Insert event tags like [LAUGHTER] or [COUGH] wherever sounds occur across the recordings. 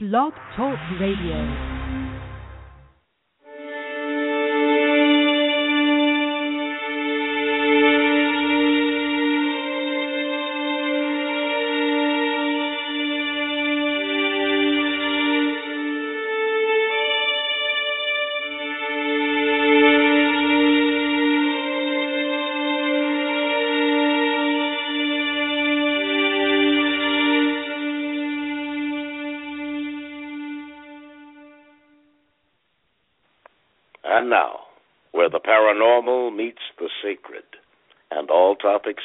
Blog Talk Radio.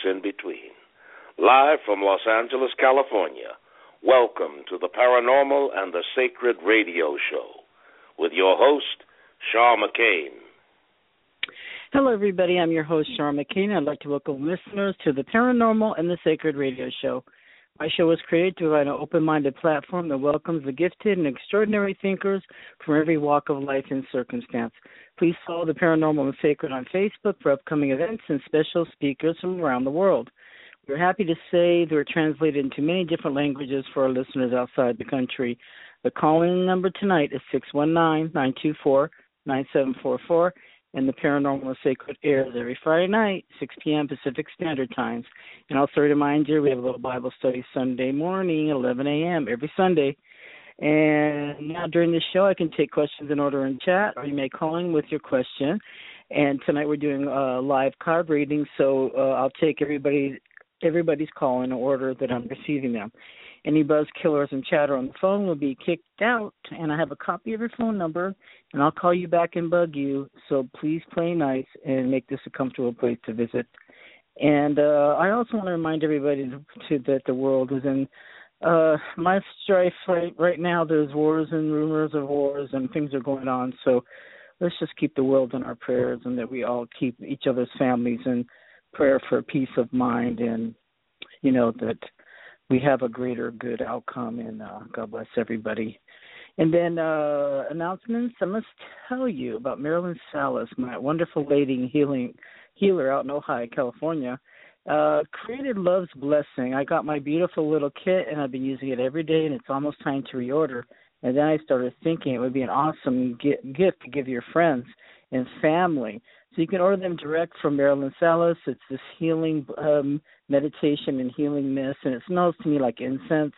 In between. Live from Los Angeles, California, welcome to the Paranormal and the Sacred Radio Show with your host, Char McCain. Hello, everybody. I'm your host, Char McCain. I'd like to welcome listeners to the Paranormal and the Sacred Radio Show. My show was created to provide an open minded platform that welcomes the gifted and extraordinary thinkers from every walk of life and circumstance. Please follow the Paranormal and Sacred on Facebook for upcoming events and special speakers from around the world. We're happy to say they're translated into many different languages for our listeners outside the country. The call in number tonight is 619 924 9744 and the Paranormal and Sacred airs every Friday night, 6 p.m. Pacific Standard Times. And also remind you, we have a little Bible study Sunday morning, 11 a.m. every Sunday. And now during the show, I can take questions in order in chat, or you may call in with your question. And tonight we're doing a live card reading, so uh, I'll take everybody everybody's call in order that I'm receiving them. Any buzz killers and chatter on the phone will be kicked out, and I have a copy of your phone number, and I'll call you back and bug you. So please play nice and make this a comfortable place to visit. And uh, I also want to remind everybody to, that the world is in uh, my strife right, right now. There's wars and rumors of wars, and things are going on. So let's just keep the world in our prayers, and that we all keep each other's families in prayer for peace of mind, and you know that we have a greater good outcome. And uh, God bless everybody. And then uh, announcements. I must tell you about Marilyn Salas, my wonderful lady healing healer out in Ojai, California. Uh, created Love's Blessing. I got my beautiful little kit and I've been using it every day, and it's almost time to reorder. And then I started thinking it would be an awesome gift to give your friends and family. So you can order them direct from Marilyn Salas. It's this healing um, meditation and healing mist, and it smells to me like incense.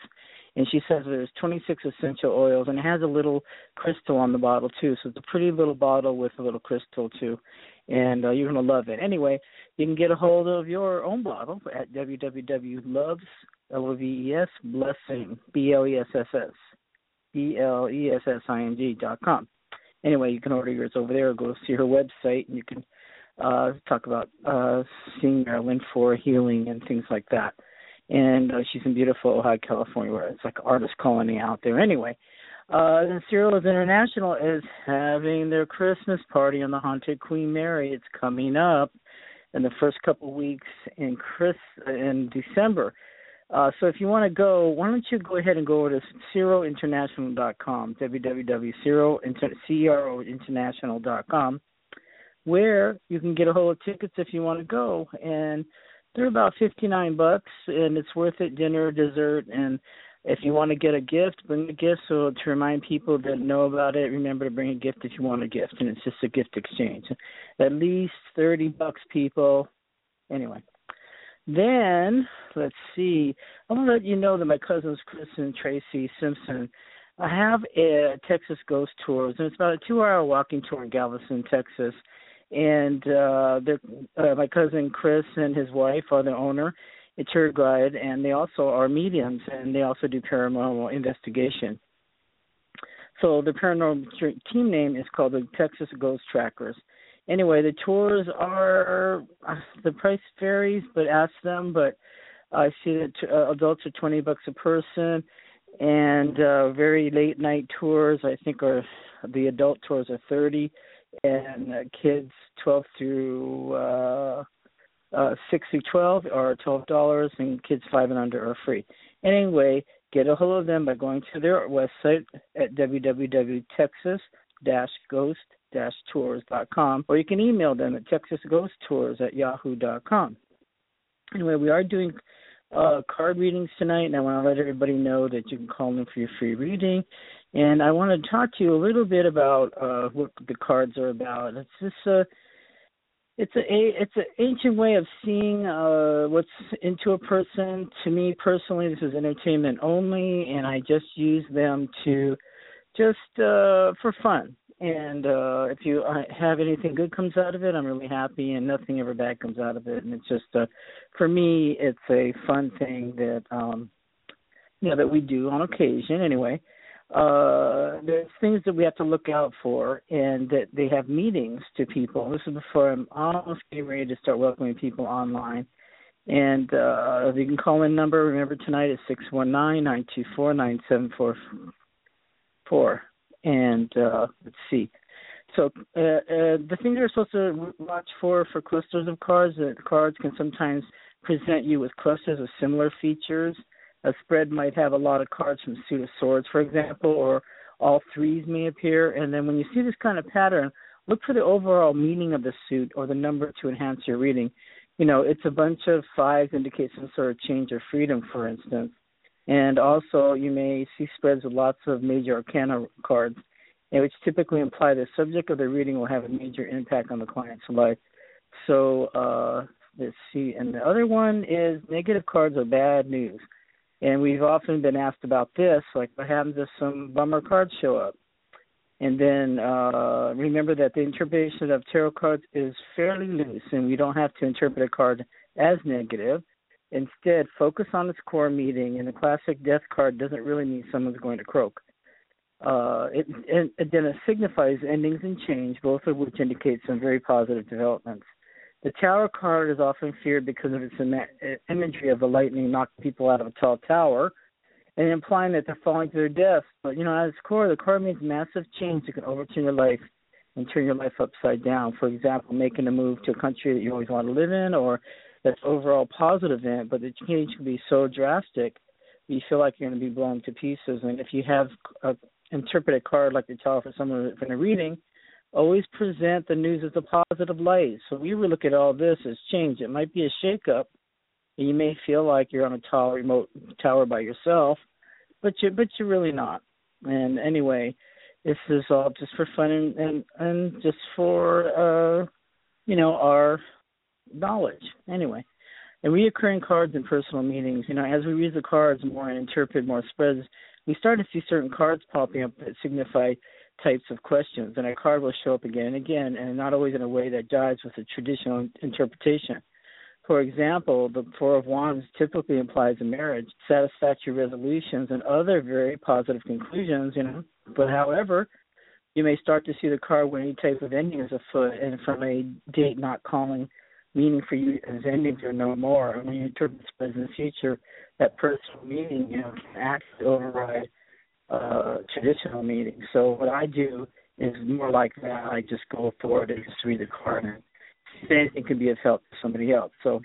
And she says there's 26 essential oils, and it has a little crystal on the bottle too. So it's a pretty little bottle with a little crystal too, and uh, you're gonna love it. Anyway, you can get a hold of your own bottle at www.loves L O V E S blessing B L E S S S B L E S S I N G dot com anyway, you can order yours over there or go see her website and you can uh talk about uh seeing Marilyn for healing and things like that. And uh, she's in beautiful Ojai, California, where it's like artist colony out there. Anyway, and Cyril International is having their Christmas party on the Haunted Queen Mary. It's coming up in the first couple weeks in Chris in December. Uh, so if you want to go, why don't you go ahead and go over to CeroInternational.com, www.cerointernational.com, where you can get a hold of tickets if you want to go. And they're about 59 bucks, and it's worth it dinner, dessert, and if you want to get a gift, bring a gift. So to remind people that know about it, remember to bring a gift if you want a gift, and it's just a gift exchange. At least 30 bucks, people. Anyway. Then let's see. I want to let you know that my cousins Chris and Tracy Simpson. I have a Texas Ghost Tours, and it's about a two-hour walking tour in Galveston, Texas. And uh, uh, my cousin Chris and his wife are the owner, a tour guide, and they also are mediums, and they also do paranormal investigation. So the paranormal team name is called the Texas Ghost Trackers anyway, the tours are the price varies, but ask them. But I see that uh, adults are twenty bucks a person, and uh, very late night tours I think are the adult tours are thirty, and uh, kids twelve through uh, uh, six through twelve are twelve dollars, and kids five and under are free. Anyway, get a hold of them by going to their website at www.texas ghost tours.com, or you can email them at texasghosttours at yahoo.com. Anyway, we are doing uh, card readings tonight, and I want to let everybody know that you can call in for your free reading. And I want to talk to you a little bit about uh, what the cards are about. It's just a it's a it's an ancient way of seeing uh, what's into a person. To me personally, this is entertainment only, and I just use them to just uh, for fun. And uh, if you uh, have anything good comes out of it, I'm really happy, and nothing ever bad comes out of it. And it's just, uh, for me, it's a fun thing that um, you know that we do on occasion, anyway. Uh, there's things that we have to look out for, and that they have meetings to people. This is before I'm almost getting ready to start welcoming people online. And uh, you can call in number. Remember tonight is six one nine nine two four nine seven four four and uh, let's see. So uh, uh, the things you're supposed to watch for for clusters of cards, that cards can sometimes present you with clusters of similar features. A spread might have a lot of cards from suit of swords, for example, or all threes may appear. And then when you see this kind of pattern, look for the overall meaning of the suit or the number to enhance your reading. You know, it's a bunch of fives indicate some sort of change or freedom, for instance. And also, you may see spreads with lots of major arcana cards, which typically imply the subject of the reading will have a major impact on the client's life. So, uh, let's see. And the other one is negative cards are bad news. And we've often been asked about this, like what happens if some bummer cards show up? And then uh, remember that the interpretation of tarot cards is fairly loose, and we don't have to interpret a card as negative. Instead, focus on its core meaning, and the classic death card doesn't really mean someone's going to croak. Uh, it, it, it then it signifies endings and change, both of which indicate some very positive developments. The Tower card is often feared because of its imagery of the lightning knocking people out of a tall tower and implying that they're falling to their deaths. But, you know, at its core, the card means massive change that can overturn your life and turn your life upside down. For example, making a move to a country that you always want to live in or that's overall positive event, but the change can be so drastic you feel like you're going to be blown to pieces. And if you have a interpreted card like the Tower for someone in a reading, always present the news as a positive light. So we would look at all this as change. It might be a shakeup, and you may feel like you're on a tall remote tower by yourself, but you but you're really not. And anyway, this is all just for fun and and, and just for uh you know our knowledge anyway. And reoccurring cards in personal meetings, you know, as we read the cards more and interpret more spreads, we start to see certain cards popping up that signify types of questions, and a card will show up again and again, and not always in a way that jives with the traditional interpretation. For example, the Four of Wands typically implies a marriage, satisfactory resolutions, and other very positive conclusions, you know. But however, you may start to see the card when any type of ending is afoot, and from a date not calling meaning for you as ending or no more. And when you interpret the future, that personal meaning, you know, can actually override uh, traditional meaning. So what I do is more like that. I just go forward and just read the card and see if anything can be of help to somebody else. So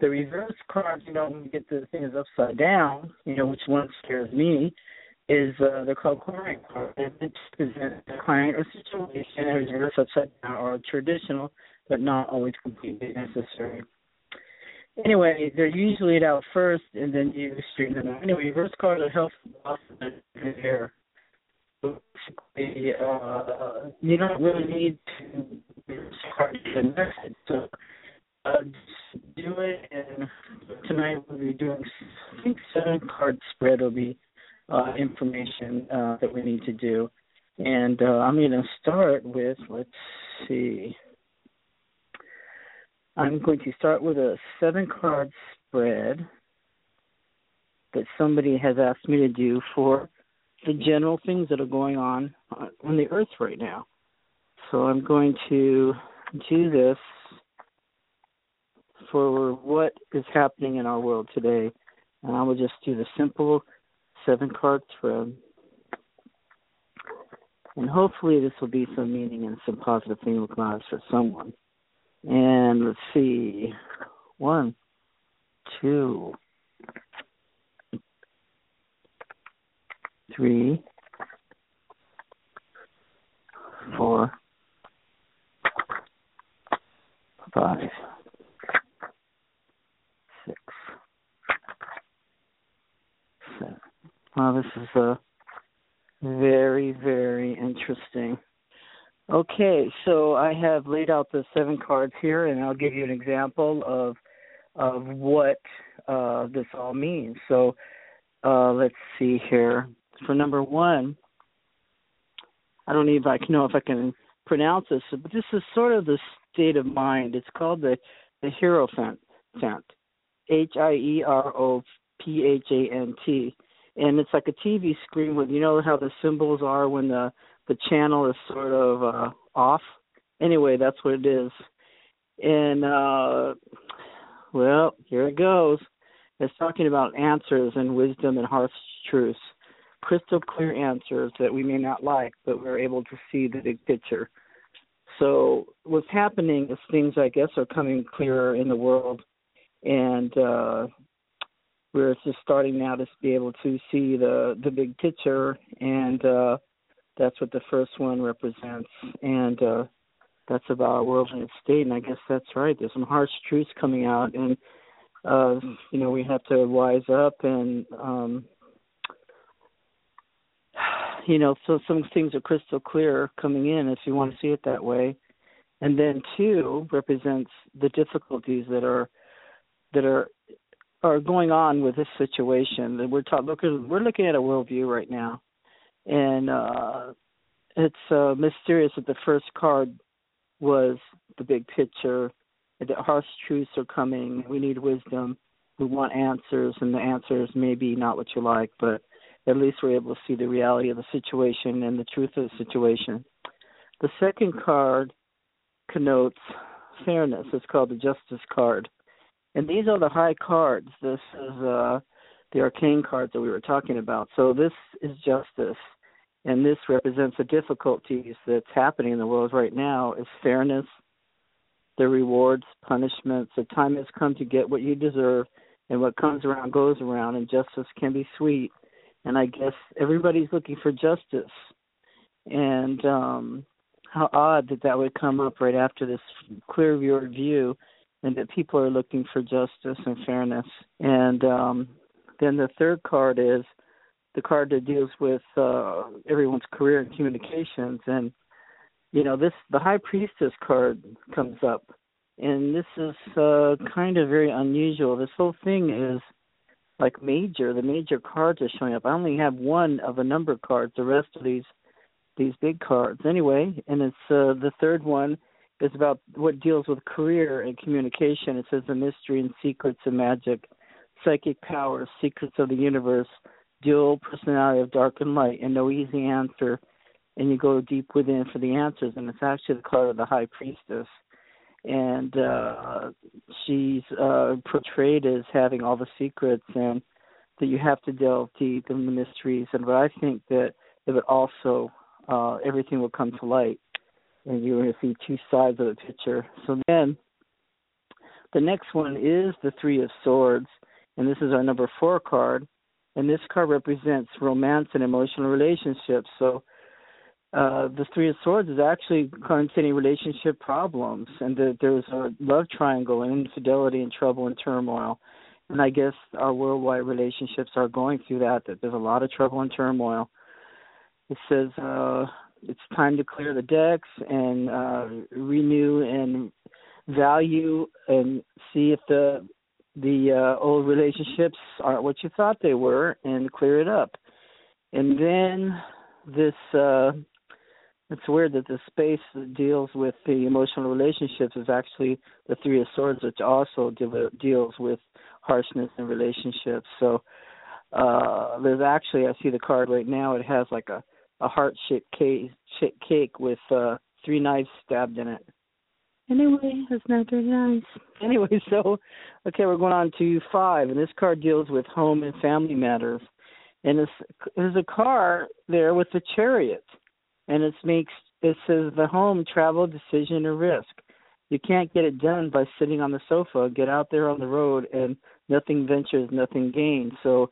the reverse card, you know, when you get the things upside down, you know, which one scares me, is uh, they're called chlorine cards. They present a client or situation as reverse upside down or traditional but not always completely necessary. Anyway, they're usually out first, and then you straighten them out. Anyway, reverse are helpful in here. Basically, uh, you don't really need to reverse cards the method. So uh, just do it, and tonight we'll be doing, I think, seven card spread will be uh, information uh, that we need to do. And uh, I'm going to start with, let's see. I'm going to start with a seven card spread that somebody has asked me to do for the general things that are going on uh, on the earth right now. So I'm going to do this for what is happening in our world today. And I will just do the simple seven card spread. And hopefully this will be some meaning and some positive thing will come out for someone. And let's see. One, two, three, four, five, six, seven. Wow, this is a very, very interesting. Okay, so I have laid out the seven cards here, and I'll give you an example of of what uh, this all means. So uh, let's see here. For number one, I don't even I know if I can pronounce this, but this is sort of the state of mind. It's called the the Hierophant, H I E R O P H A N T, and it's like a TV screen with you know how the symbols are when the the channel is sort of uh, off. Anyway, that's what it is. And uh, well, here it goes. It's talking about answers and wisdom and harsh truths, crystal clear answers that we may not like, but we're able to see the big picture. So what's happening is things I guess are coming clearer in the world, and uh, we're just starting now to be able to see the the big picture, and uh, that's what the first one represents. And uh, that's about world and its state, and I guess that's right. There's some harsh truths coming out, and uh, you know we have to wise up and um, you know so some things are crystal clear coming in if you want to see it that way, and then two represents the difficulties that are that are are going on with this situation. That we're talking we're looking at a worldview right now, and uh, it's uh, mysterious that the first card was the big picture. The harsh truths are coming. We need wisdom. We want answers, and the answers may be not what you like, but at least we're able to see the reality of the situation and the truth of the situation. The second card connotes fairness. It's called the Justice card. And these are the high cards. This is uh, the arcane cards that we were talking about. So this is justice and this represents the difficulties that's happening in the world right now is fairness the rewards punishments. The time has come to get what you deserve and what comes around goes around and justice can be sweet. And i guess everybody's looking for justice. And um how odd that that would come up right after this clear view and that people are looking for justice and fairness. And um then the third card is the card that deals with uh, everyone's career and communications. And you know, this the High Priestess card comes up, and this is uh, kind of very unusual. This whole thing is like major. The major cards are showing up. I only have one of a number of cards. The rest of these these big cards, anyway. And it's uh, the third one is about what deals with career and communication. It says the mystery and secrets of magic, psychic powers, secrets of the universe dual personality of dark and light and no easy answer and you go deep within for the answers and it's actually the card of the high priestess and uh she's uh portrayed as having all the secrets and that you have to delve deep in the mysteries and but I think that it would also uh everything will come to light and you're going to see two sides of the picture. So then the next one is the Three of Swords, and this is our number four card and this card represents romance and emotional relationships. So uh, the Three of Swords is actually containing relationship problems, and the, there's a love triangle and infidelity and trouble and turmoil. And I guess our worldwide relationships are going through that. That there's a lot of trouble and turmoil. It says uh, it's time to clear the decks and uh, renew and value and see if the the uh, old relationships aren't what you thought they were and clear it up. And then this uh it's weird that the space that deals with the emotional relationships is actually the three of swords which also deal, deals with harshness in relationships so uh there's actually i see the card right now it has like a a heart shaped cake, cake with uh three knives stabbed in it Anyway, that's not very nice. [LAUGHS] Anyway, so okay, we're going on to five, and this card deals with home and family matters. And it's, there's a car there with a chariot, and it makes it says the home, travel, decision, or risk. You can't get it done by sitting on the sofa. Get out there on the road, and nothing ventures, nothing gains. So,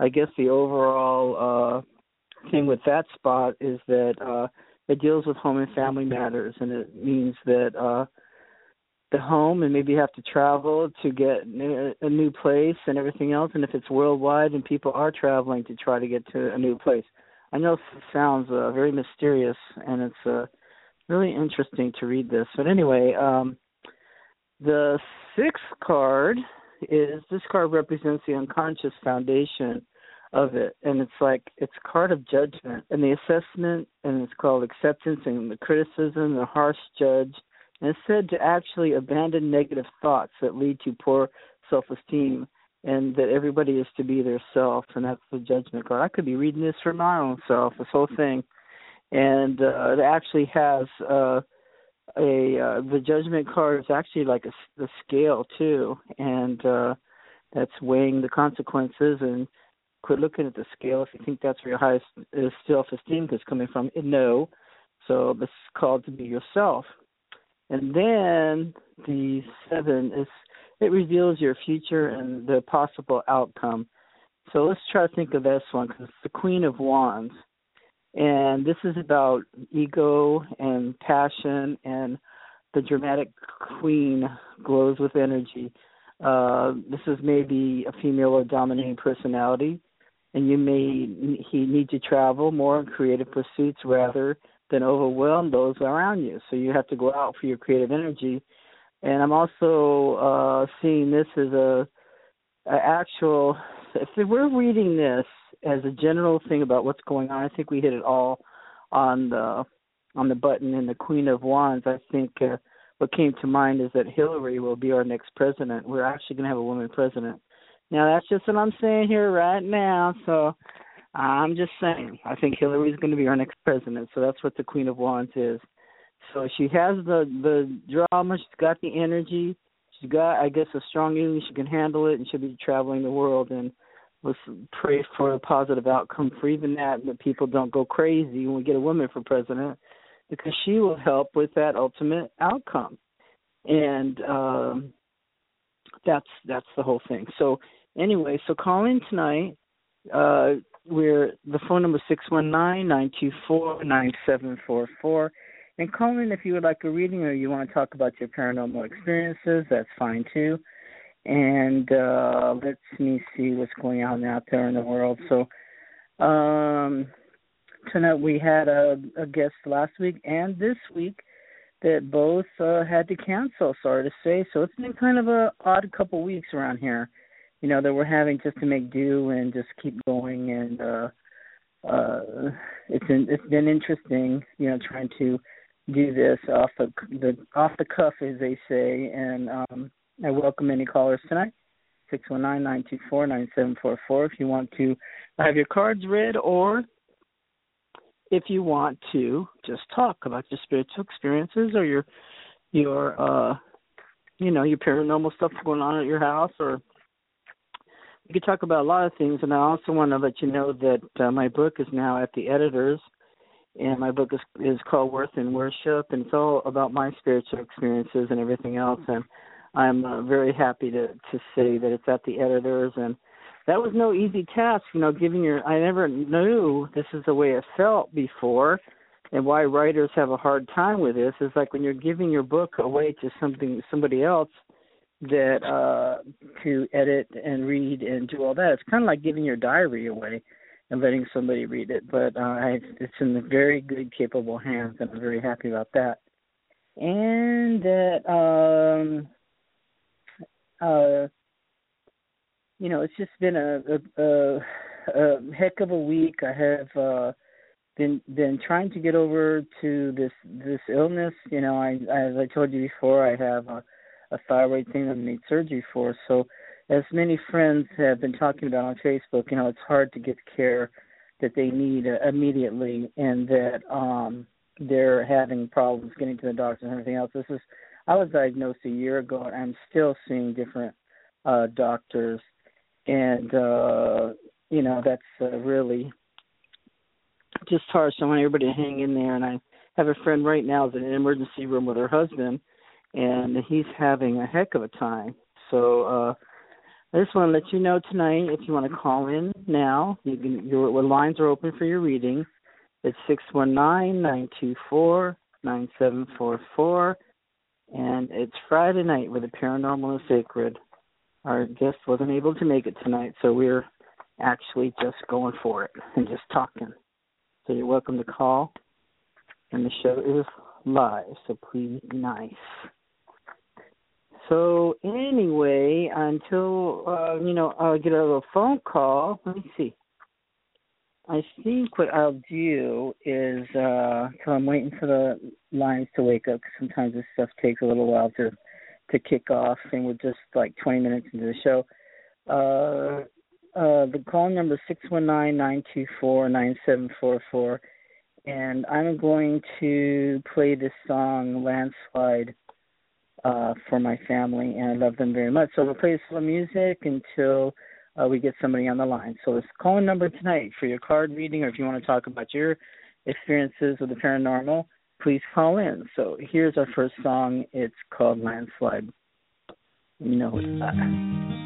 I guess the overall uh thing with that spot is that uh it deals with home and family matters, and it means that uh, the home and maybe you have to travel to get a new place and everything else and if it's worldwide and people are traveling to try to get to a new place. I know it sounds uh, very mysterious and it's uh, really interesting to read this but anyway um the sixth card is this card represents the unconscious foundation of it. And it's like it's card of judgment. And the assessment and it's called acceptance and the criticism the harsh judge. And it's said to actually abandon negative thoughts that lead to poor self esteem and that everybody is to be their self. And that's the judgment card. I could be reading this for my own self, this whole thing. And uh it actually has uh a uh the judgment card is actually like a the scale too. And uh that's weighing the consequences and quit looking at the scale if you think that's where your highest self esteem is coming from. No. So this is called to be yourself. And then the seven is it reveals your future and the possible outcome. So let's try to think of this one because it's the Queen of Wands. And this is about ego and passion, and the dramatic queen glows with energy. Uh, this is maybe a female or dominating personality, and you may he need to travel more in creative pursuits rather than overwhelm those around you. So you have to go out for your creative energy. And I'm also uh, seeing this as a, a actual. If we're reading this as a general thing about what's going on, I think we hit it all on the on the button in the Queen of Wands. I think uh, what came to mind is that Hillary will be our next president. We're actually going to have a woman president. Now that's just what I'm saying here right now. So I'm just saying. I think Hillary's going to be our next president. So that's what the Queen of Wands is. So she has the the drama. She's got the energy. She's got, I guess, a strong English. She can handle it, and she'll be traveling the world. And let's pray for a positive outcome for even that. That people don't go crazy when we get a woman for president, because she will help with that ultimate outcome. And um, that's that's the whole thing. So anyway, so call in tonight. Uh, we're the phone number six one nine nine two four nine seven four four. And call in if you would like a reading or you want to talk about your paranormal experiences. That's fine too. And uh, let me see what's going on out there in the world. So um, tonight we had a, a guest last week and this week that both uh, had to cancel. Sorry to say. So it's been kind of a odd couple weeks around here you know that we're having just to make do and just keep going. And uh uh it's in, it's been interesting you know trying to do this off the the off the cuff as they say. And um I welcome any callers tonight. Six one nine nine two four nine seven four four if you want to have your cards read or if you want to just talk about your spiritual experiences or your your uh you know your paranormal stuff going on at your house or we could talk about a lot of things, and I also want to let you know that uh, my book is now at the editors, and my book is is called Worth in Worship, and it's all about my spiritual experiences and everything else. And I'm uh, very happy to to say that it's at the editors, and that was no easy task. You know, giving your I never knew this is the way it felt before, and why writers have a hard time with this is like when you're giving your book away to something somebody else that uh to edit and read and do all that. It's kind of like giving your diary away and letting somebody read it. But uh, I, it's in very good, capable hands, and I'm very happy about that. And that, um, uh, you know, it's just been a, a, a, a heck of a week. I have uh, been been trying to get over to this this illness. You know, I as I told you before, I have a a thyroid thing that I need surgery for. So, as many friends have been talking about on Facebook, you know, it's hard to get the care that they need uh, immediately, and that um they're having problems getting to the doctors and everything else. This is I was diagnosed a year ago, and I'm still seeing different uh doctors, and uh you know that's uh, really just harsh. I want everybody to hang in there, and I have a friend right now is in an emergency room with her husband and he's having a heck of a time. So uh I just want to let you know tonight if you want to call in now, you can your lines are open for your reading. It's six one nine nine two four nine seven four four. and it's Friday night with the Paranormal and Sacred. Our guest wasn't able to make it tonight, so we're actually just going for it and just talking. So you're welcome to call, and the show is live, so please be nice. So anyway, until uh, you know, I'll get a little phone call. Let me see. I think what I'll do is, uh, so I'm waiting for the lines to wake up. Cause sometimes this stuff takes a little while to to kick off, and we're just like 20 minutes into the show. Uh, uh, the call number is six one nine nine two four nine seven four four, and I'm going to play this song "Landslide" uh, for my family, and I love them very much. So we'll play some music until uh, we get somebody on the line. So this call number tonight for your card reading, or if you want to talk about your experiences with the paranormal, please call in. So here's our first song. It's called Landslide. You know it's that.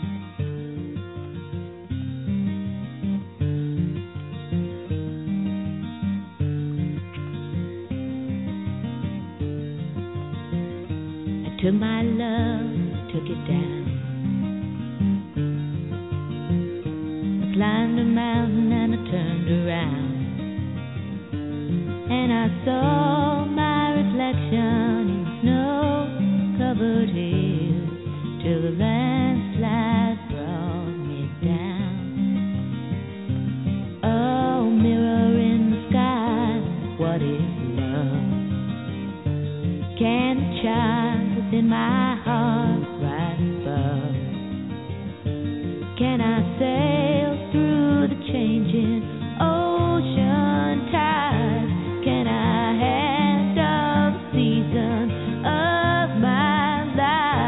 To my love, took it down. I climbed a mountain and I turned around. And I saw my reflection in snow covered hills till the landslide brought me down. Oh, mirror in the sky, what is love? Can the child within my heart right above? Can I sail through the changing ocean tides? Can I handle the season of my life?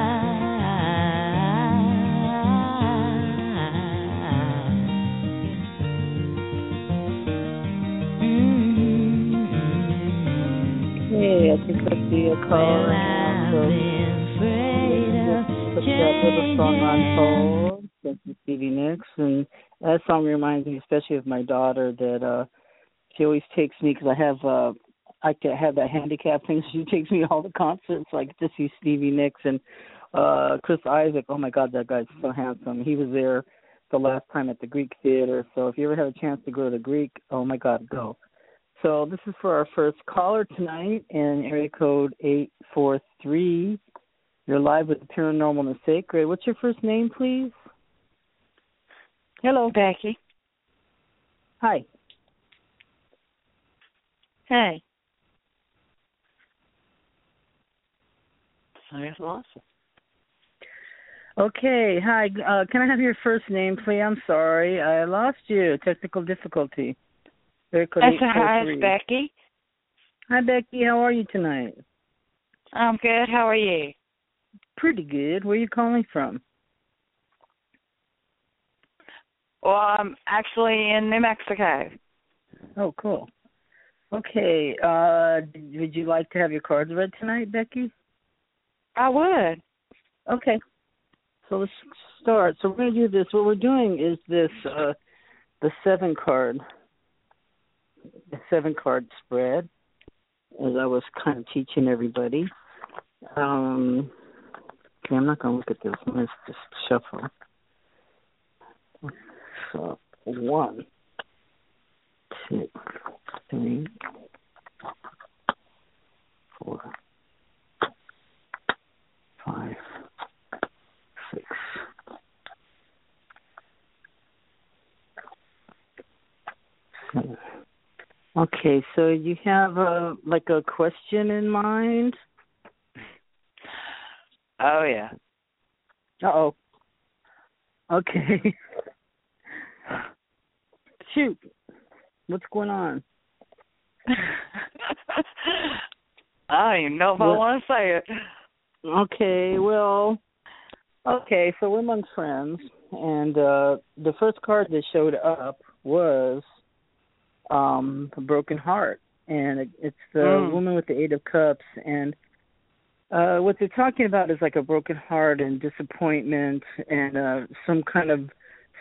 Hey, I think I see a call. Song hold. Thank you, Stevie Nicks. And that song reminds me, especially of my daughter, that uh she always takes me because I have uh I have that handicap thing. [LAUGHS] She takes me to all the concerts, like to see Stevie Nicks and uh Chris Isaak. Oh my God, that guy's so handsome. He was there the last time at the Greek Theater. So if you ever have a chance to go to the Greek, oh my God, go. So this is for our first caller tonight in area code eight four three. You're live with the Paranormal and the Sacred. What's your first name, please? Hello. Becky. Hi. Hey. I just lost it. Okay. Hi. Uh, can I have your first name, please? I'm sorry. I lost you. Technical difficulty. Area code That's hi, it's Becky. Hi, Becky. How are you tonight? I'm good. How are you? Pretty good. Where are you calling from? Well, I'm actually in New Mexico. Oh, cool. Okay. Uh, would you like to have your cards read tonight, Becky? I would. Okay. So let's start. So we're going to do this. What we're doing is this uh the seven card the seven card spread as I was kind of teaching everybody. Um okay, I'm not gonna look at this. Let's just shuffle. So one, two, three, four, five, six. seven. Okay, so you have a like a question in mind? Oh yeah. Uh oh. Okay. Shoot. What's going on? I don't even know if I want to say it. Okay, well, okay, so we're among friends, and uh the first card that showed up was um a broken heart, and it, it's the Mm. woman with the eight of cups, and uh what they're talking about is like a broken heart and disappointment, and uh some kind of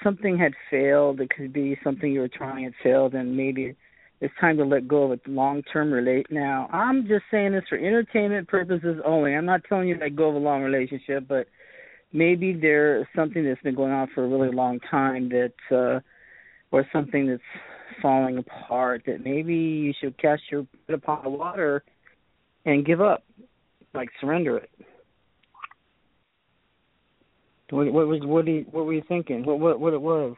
something had failed. It could be something you were trying had failed, and maybe it's time to let go of a long-term relate. Now, I'm just saying this for entertainment purposes only. I'm not telling you to let go of a long relationship, but maybe there's something that's been going on for a really long time that, uh, or something that's falling apart that maybe you should cast your foot upon the water and give up, like surrender it. What, what was what? Do you, what were you thinking? What what what it was?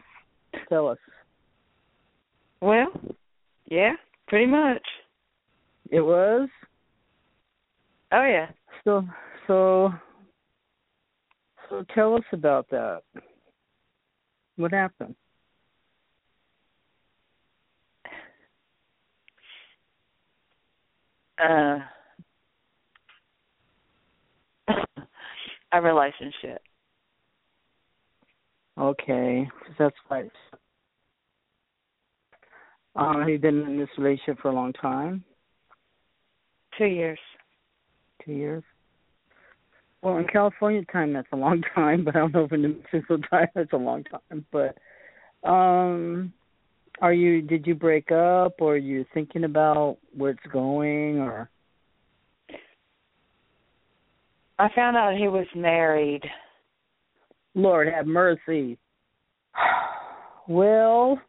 Tell us. Well, yeah, pretty much. It was. Oh yeah. So so so tell us about that. What happened? Uh, a relationship. Okay, that's right. Um, have you been in this relationship for a long time? Two years. Two years. Well, in California time, that's a long [LAUGHS] time, but I don't know if in New Mexico time that's a long time. But um, are you? Did you break up, or are you thinking about where it's going, or? I found out he was married. Lord have mercy. Well,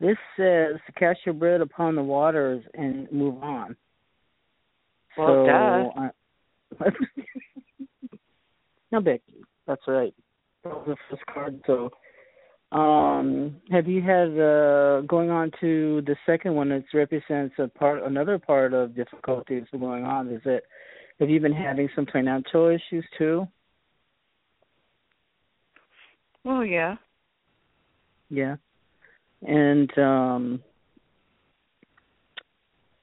this says cast your bread upon the waters and move on. Well, so, duh. I, [LAUGHS] no big. That's right. That was the first card. So, um, have you had uh, going on to the second one? That represents a part, another part of difficulties going on. Is it? Have you been having some financial issues too? Oh yeah. Yeah. And um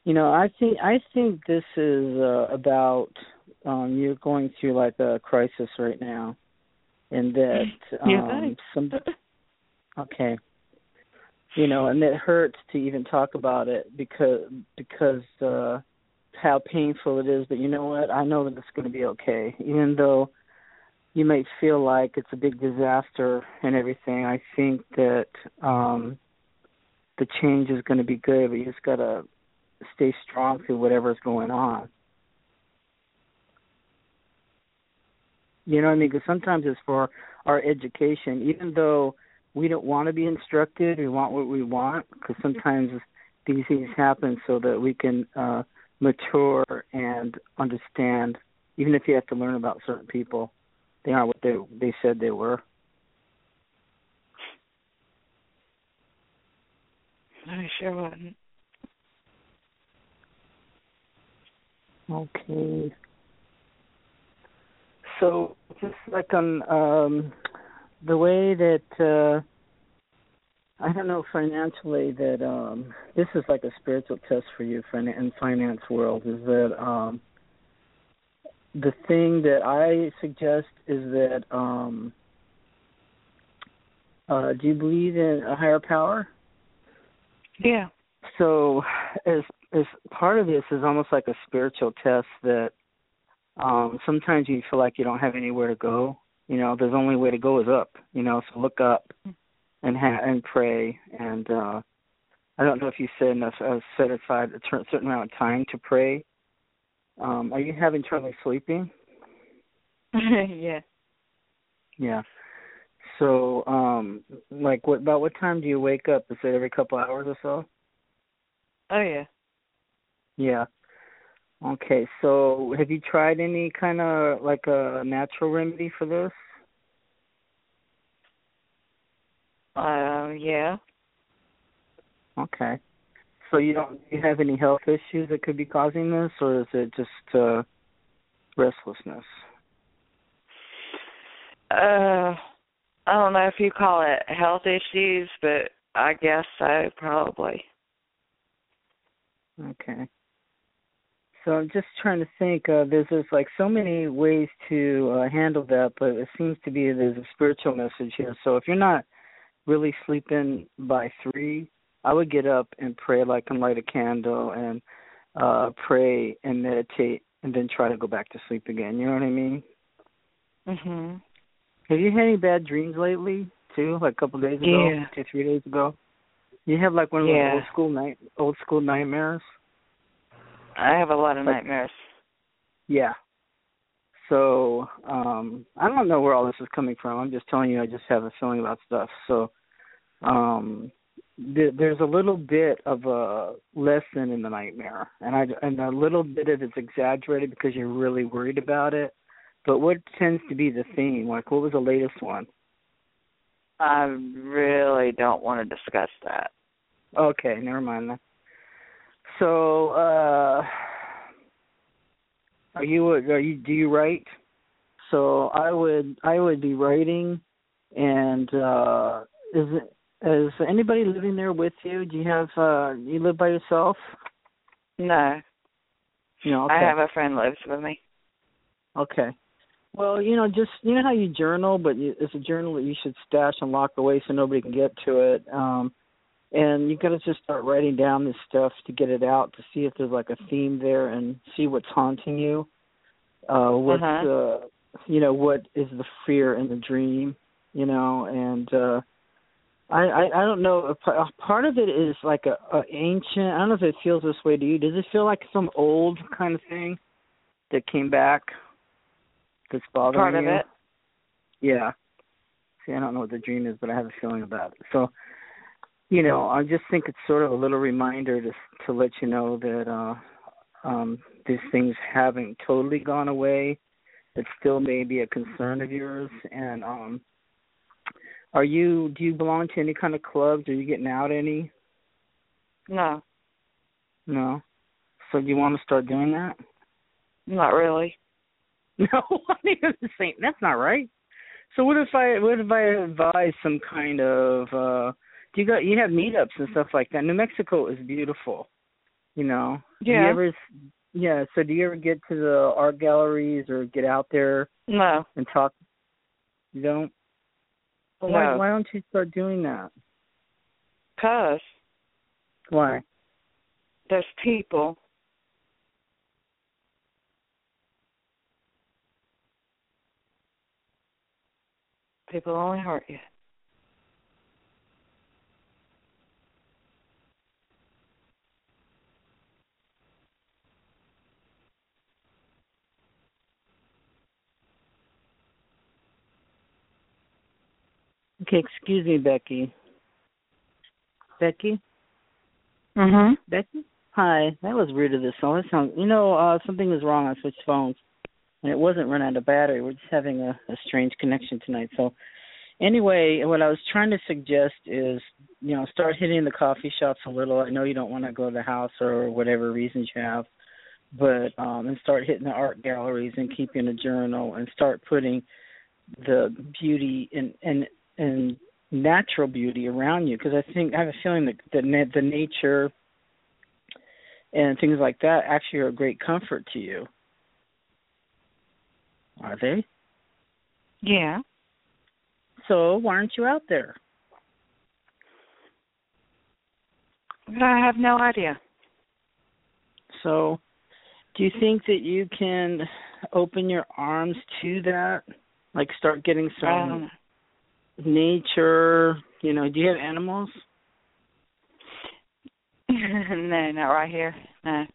you know, I think I think this is uh, about um you're going through like a crisis right now and that [LAUGHS] um Yeah, some [LAUGHS] okay. You know, and it hurts to even talk about it because because uh how painful it is, but you know what? I know that it's going to be okay. Even though you may feel like it's a big disaster and everything, I think that um the change is going to be good, but you just got to stay strong through whatever's going on. You know what I mean? Because sometimes it's for our education, even though we don't want to be instructed, we want what we want, because sometimes these things happen so that we can uh mature and understand, even if you have to learn about certain people, they aren't what they they said they were. I sure wasn't. Okay. So just like on um the way that uh I don't know financially that um this is like a spiritual test for you fin- in finance world is that um the thing that I suggest is that um uh do you believe in a higher power? Yeah. So as as part of this is almost like a spiritual test that um sometimes you feel like you don't have anywhere to go. You know, there's only way to go is up, you know, so look up and ha- and pray and uh I don't know if you said enough uh, set aside a ter- certain amount of time to pray. Um are you having trouble sleeping? [LAUGHS] yeah. Yeah. So, um like what about what time do you wake up? Is it every couple hours or so? Oh yeah. Yeah. Okay. So, have you tried any kind of like a natural remedy for this? Uh yeah. Okay. So you don't you have any health issues that could be causing this, or is it just uh, restlessness? Uh I don't know if you call it health issues, but I guess so probably. Okay. So I'm just trying to think. Uh, there's there's like so many ways to uh, handle that, but it seems to be there's a spiritual message here. So if you're not really sleeping by three, I would get up and pray, like and light a candle and uh pray and meditate, and then try to go back to sleep again. You know what I mean? Mhm. Have you had any bad dreams lately too? Like a couple of days ago, Yeah. two three days ago. You have like one of Yeah. those old school night old school nightmares. I have a lot of Like- nightmares. Yeah. So um I don't know where all this is coming from. I'm just telling you I just have a feeling about stuff. So um th- there's a little bit of a lesson in the nightmare and I and a little bit of it's exaggerated because you're really worried about it. But what tends to be the theme? Like what was the latest one? I really don't want to discuss that. Okay, never mind then. So, uh are you are you do you write? So I would I would be writing and uh is it is anybody living there with you? Do you have uh you live by yourself? No, No, okay. I have a friend lives with me. Okay. Well, you know, just you know how you journal, but you, it's a journal that you should stash and lock away so nobody can get to it. Um, and you got to just start writing down this stuff to get it out to see if there's like a theme there and see what's haunting you. Uh, what's Uh-huh. uh, you know, what is the fear in the dream? You know, and uh, I, I I don't know. Part of it is like a, a ancient. I don't know if it feels this way to you. Does it feel like some old kind of thing that came back? That's bothering Part of you? it. Yeah. See, I don't know what the dream is, but I have a feeling about it. So, you know, I just think it's sort of a little reminder to to let you know that uh um these things haven't totally gone away. It still may be a concern of yours and um are you do you belong to any kind of clubs? Are you getting out any? No, No. So do you want to start doing that? not really. [LAUGHS] No, I mean the same. That's not right. So what if I what if I advise some kind of uh you got you have meetups and stuff like that? New Mexico is beautiful. You know. Do you Yeah. ever yeah, so do you ever get to the art galleries or get out there No, and talk you don't? Well, why no, why don't you start doing that? cause Why? there's people. People only hurt you. Okay, excuse me, Becky. Becky? Mhm. Becky? Hi. That was rude of this phone. That sounds you know, uh something was wrong. I switched phones. And it wasn't run out of battery. We're just having a, a strange connection tonight. So anyway, what I was trying to suggest is, you know, start hitting the coffee shops a little. I know you don't want to go to the house or whatever reasons you have, but um and start hitting the art galleries and keeping a journal and start putting the beauty and and and natural beauty around you because I think I have a feeling that the na- the nature and things like that actually are a great comfort to you. Are they? Yeah. So why aren't you out there? I have no idea. So do you think that you can open your arms to that? Like start getting some Um, nature, you know, do you have animals? [LAUGHS] no, not right here. No.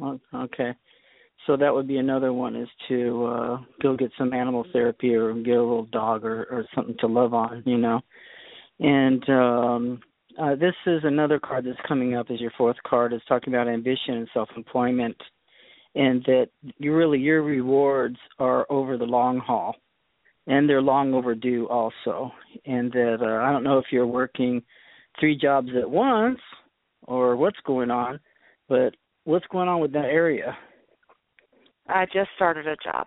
Oh, Okay. So that would be another one is to uh go get some animal therapy or get a little dog or, or something to love on, you know. And um uh this is another card that's coming up as your fourth card is talking about ambition and self employment and that you really your rewards are over the long haul and they're long overdue also. And that uh, I don't know if you're working three jobs at once or what's going on, but what's going on with that area? I just started a job.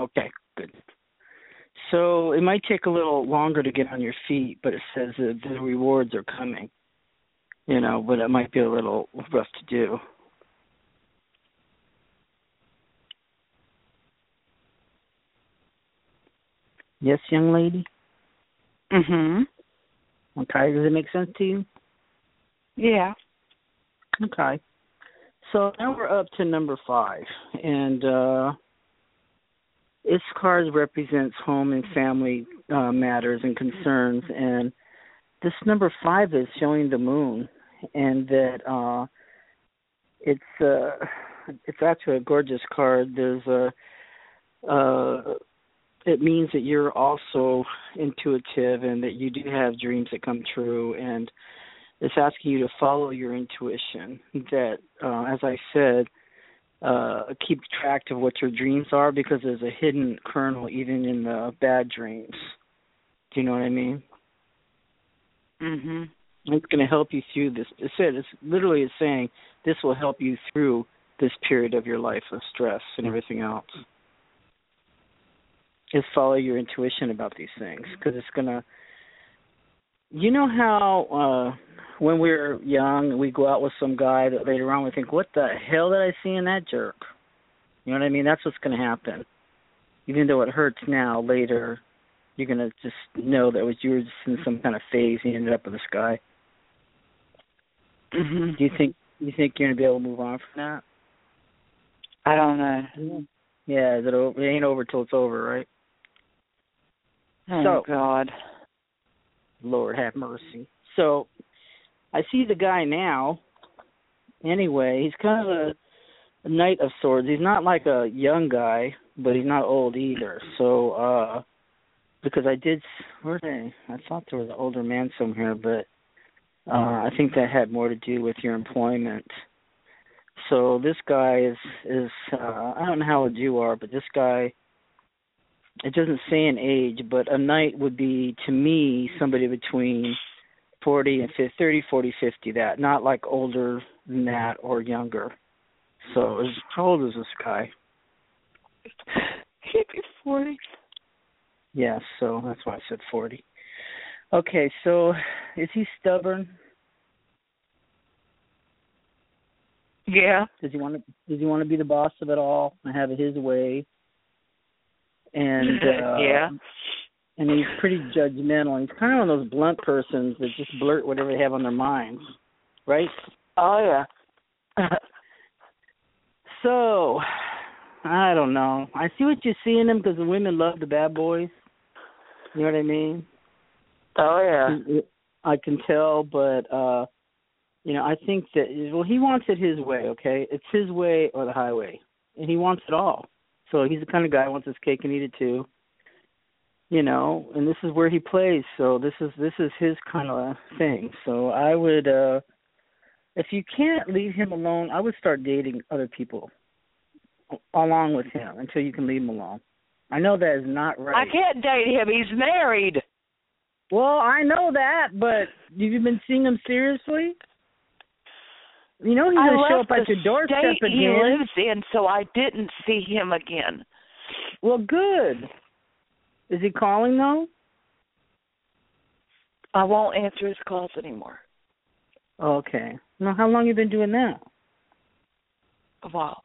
Okay, good. So it might take a little longer to get on your feet, but it says that the rewards are coming. You know, but it might be a little rough to do. Yes, young lady. Mhm. Okay, does it make sense to you? Yeah. Okay. So now we're up to number five, and uh, this card represents home and family uh, matters and concerns, and this number five is showing the moon, and that uh, it's uh, it's actually a gorgeous card. There's a uh, it means that you're also intuitive and that you do have dreams that come true. And it's asking you to follow your intuition that uh, as i said uh, keep track of what your dreams are because there's a hidden kernel even in the bad dreams. Do you know what i mean? Mhm it's going to help you through this. It said it's literally it's saying this will help you through this period of your life of stress and everything else is follow your intuition about these things because it's gonna you know how uh when we're young we go out with some guy that later on we think what the hell did i see in that jerk? You know what i mean? That's what's going to happen. Even though it hurts now later you're going to just know that was you were just in some kind of phase and you ended up with this guy. Mhm do you think you think you're going to be able to move on from that? I don't know. Yeah is it, over, it ain't over till it's over right oh So- god Lord have mercy. So I see the guy now. Anyway, he's kind of a, a knight of swords. He's not like a young guy, but he's not old either. So uh because I did where I I thought there was an older man somewhere, but uh I think that had more to do with your employment. So this guy is is uh I don't know how old you are, but this guy it doesn't say an age, but a knight would be to me somebody between 40 and 50, 30, 40, 50 that, not like older than that or younger. So, is, how old is this guy? he'd be forty Yeah, so that's why I said 40. Okay, so is he stubborn? yeah Does he want to does he want to be the boss of it all and have it his way? And [LAUGHS] uh yeah and he's pretty judgmental. He's kind of one of those blunt persons that just blurt whatever they have on their minds, right? oh yeah [LAUGHS] So, I don't know. I see what you see in him because the women love the bad boys. You know what I mean? oh yeah I can tell, but uh you know, I think that well, he wants it his way. Okay, it's his way or the highway, and he wants it all. So he's the kind of guy who wants his cake and eat it too. You know, and this is where he plays. So this is this is his kind of thing. So I would, uh if you can't leave him alone, I would start dating other people along with him until you can leave him alone. I know that is not right. i can't date him he's married Well, I know that, but have you been seeing him seriously? You know he's I gonna show up at your doorstep state he again. lives in, so I didn't see him again. Well, good. Is he calling though? I won't answer his calls anymore. Okay. Now, how long you been doing that? Wow.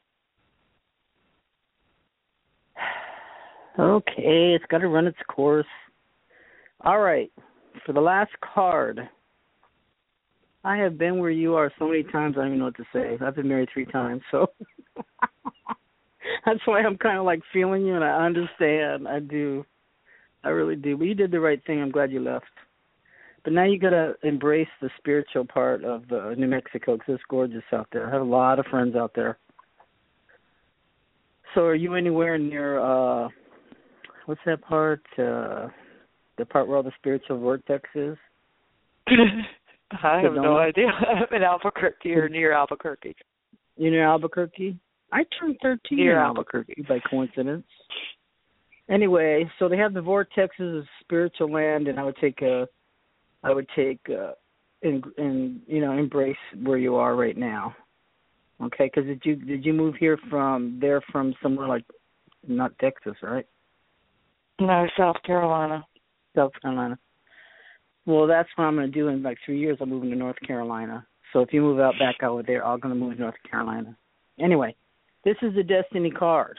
Okay, it's got to run its course. All right. For the last card, I have been where you are so many times. I don't even know what to say. I've been married three times, so [LAUGHS] that's why I'm kind of like feeling you, and I understand. I do. I really do. But you did the right thing. I'm glad you left. But now you got to embrace the spiritual part of uh, New Mexico because it's gorgeous out there. I have a lot of friends out there. So, are you anywhere near? uh What's that part? uh The part where all the spiritual vortex is? [LAUGHS] I have no idea. [LAUGHS] I'm in Albuquerque or near Albuquerque. You near Albuquerque? I turned 13 Near in Albuquerque by coincidence. Anyway, so they have the vortexes of spiritual land, and I would take a, I would take uh and and you know embrace where you are right now. Okay, because did you did you move here from there from somewhere like not Texas, right? No, South Carolina. South Carolina. Well, that's what I'm going to do in like three years. I'm moving to North Carolina. So if you move out back over there, I'm going to move to North Carolina. Anyway, this is the destiny card,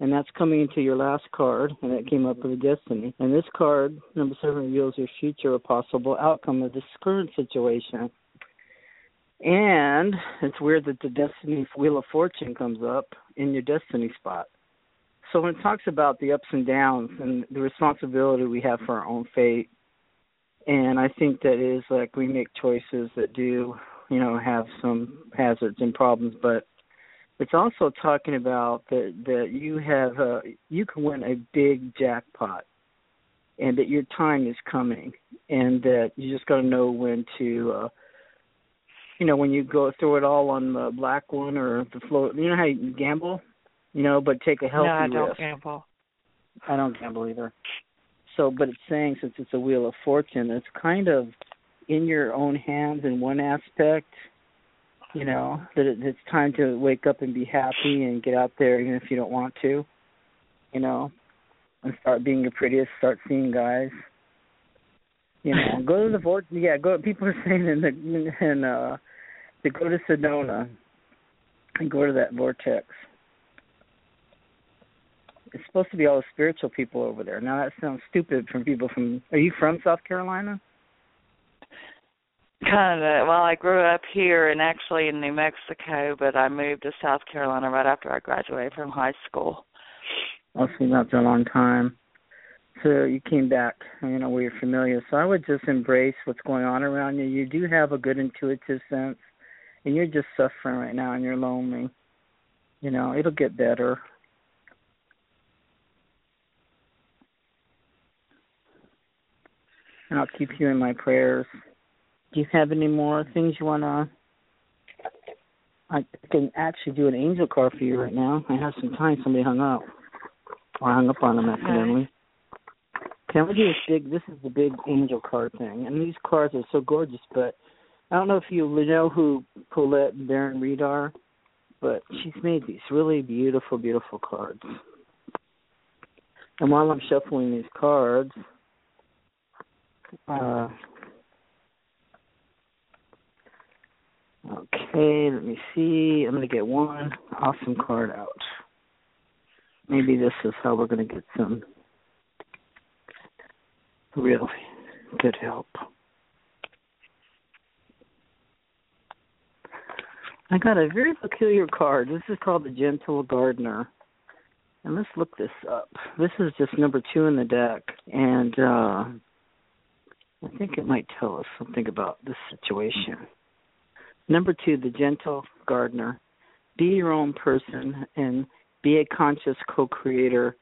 and that's coming into your last card, and it came up with a destiny. And this card, number seven, reveals your future or possible outcome of this current situation. And it's weird that the destiny wheel of fortune comes up in your destiny spot. So when it talks about the ups and downs and the responsibility we have for our own fate, and I think that is like we make choices that do, you know, have some hazards and problems, but it's also talking about that that you have uh you can win a big jackpot and that your time is coming and that you just got to know when to uh you know when you go throw it all on the black one or the float you know how you gamble you know but take a healthy no, I don't risk gamble. I don't gamble either. So, but it's saying since it's a wheel of fortune, it's kind of in your own hands in one aspect. You know that it, it's time to wake up and be happy and get out there, even if you don't want to. You know, and start being your prettiest. Start seeing guys. You know, [LAUGHS] go to the vort. Yeah, go. People are saying in the in uh to go to Sedona and go to that vortex it's supposed to be all the spiritual people over there. Now that sounds stupid from people from. Are you from South Carolina? Kind of. Well, I grew up here and actually in New Mexico, but I moved to South Carolina right after I graduated from high school. Oh, also, not for a long time. So you came back, you know, where you're familiar. So I would just embrace what's going on around you. You do have a good intuitive sense, and you're just suffering right now, and you're lonely. You know, it'll get better. And I'll keep you in my prayers. Do you have any more things you want to? I can actually do an angel card for you right now. I have some time. Somebody hung up, or hung up on them accidentally. Can we do this big? This is the big angel card thing, and these cards are so gorgeous. But I don't know if you know who Colette and Baron Reed are, but she's made these really beautiful, beautiful cards. And while I'm shuffling these cards, uh, okay, let me see. I'm going to get one awesome card out. Maybe this is how we're going to get some really good help. I got a very peculiar card. This is called the Gentle Gardener. And let's look this up. This is just number two in the deck. And uh I think it might tell us something about this situation. Number two, the gentle gardener. Be your own person and be a conscious co creator.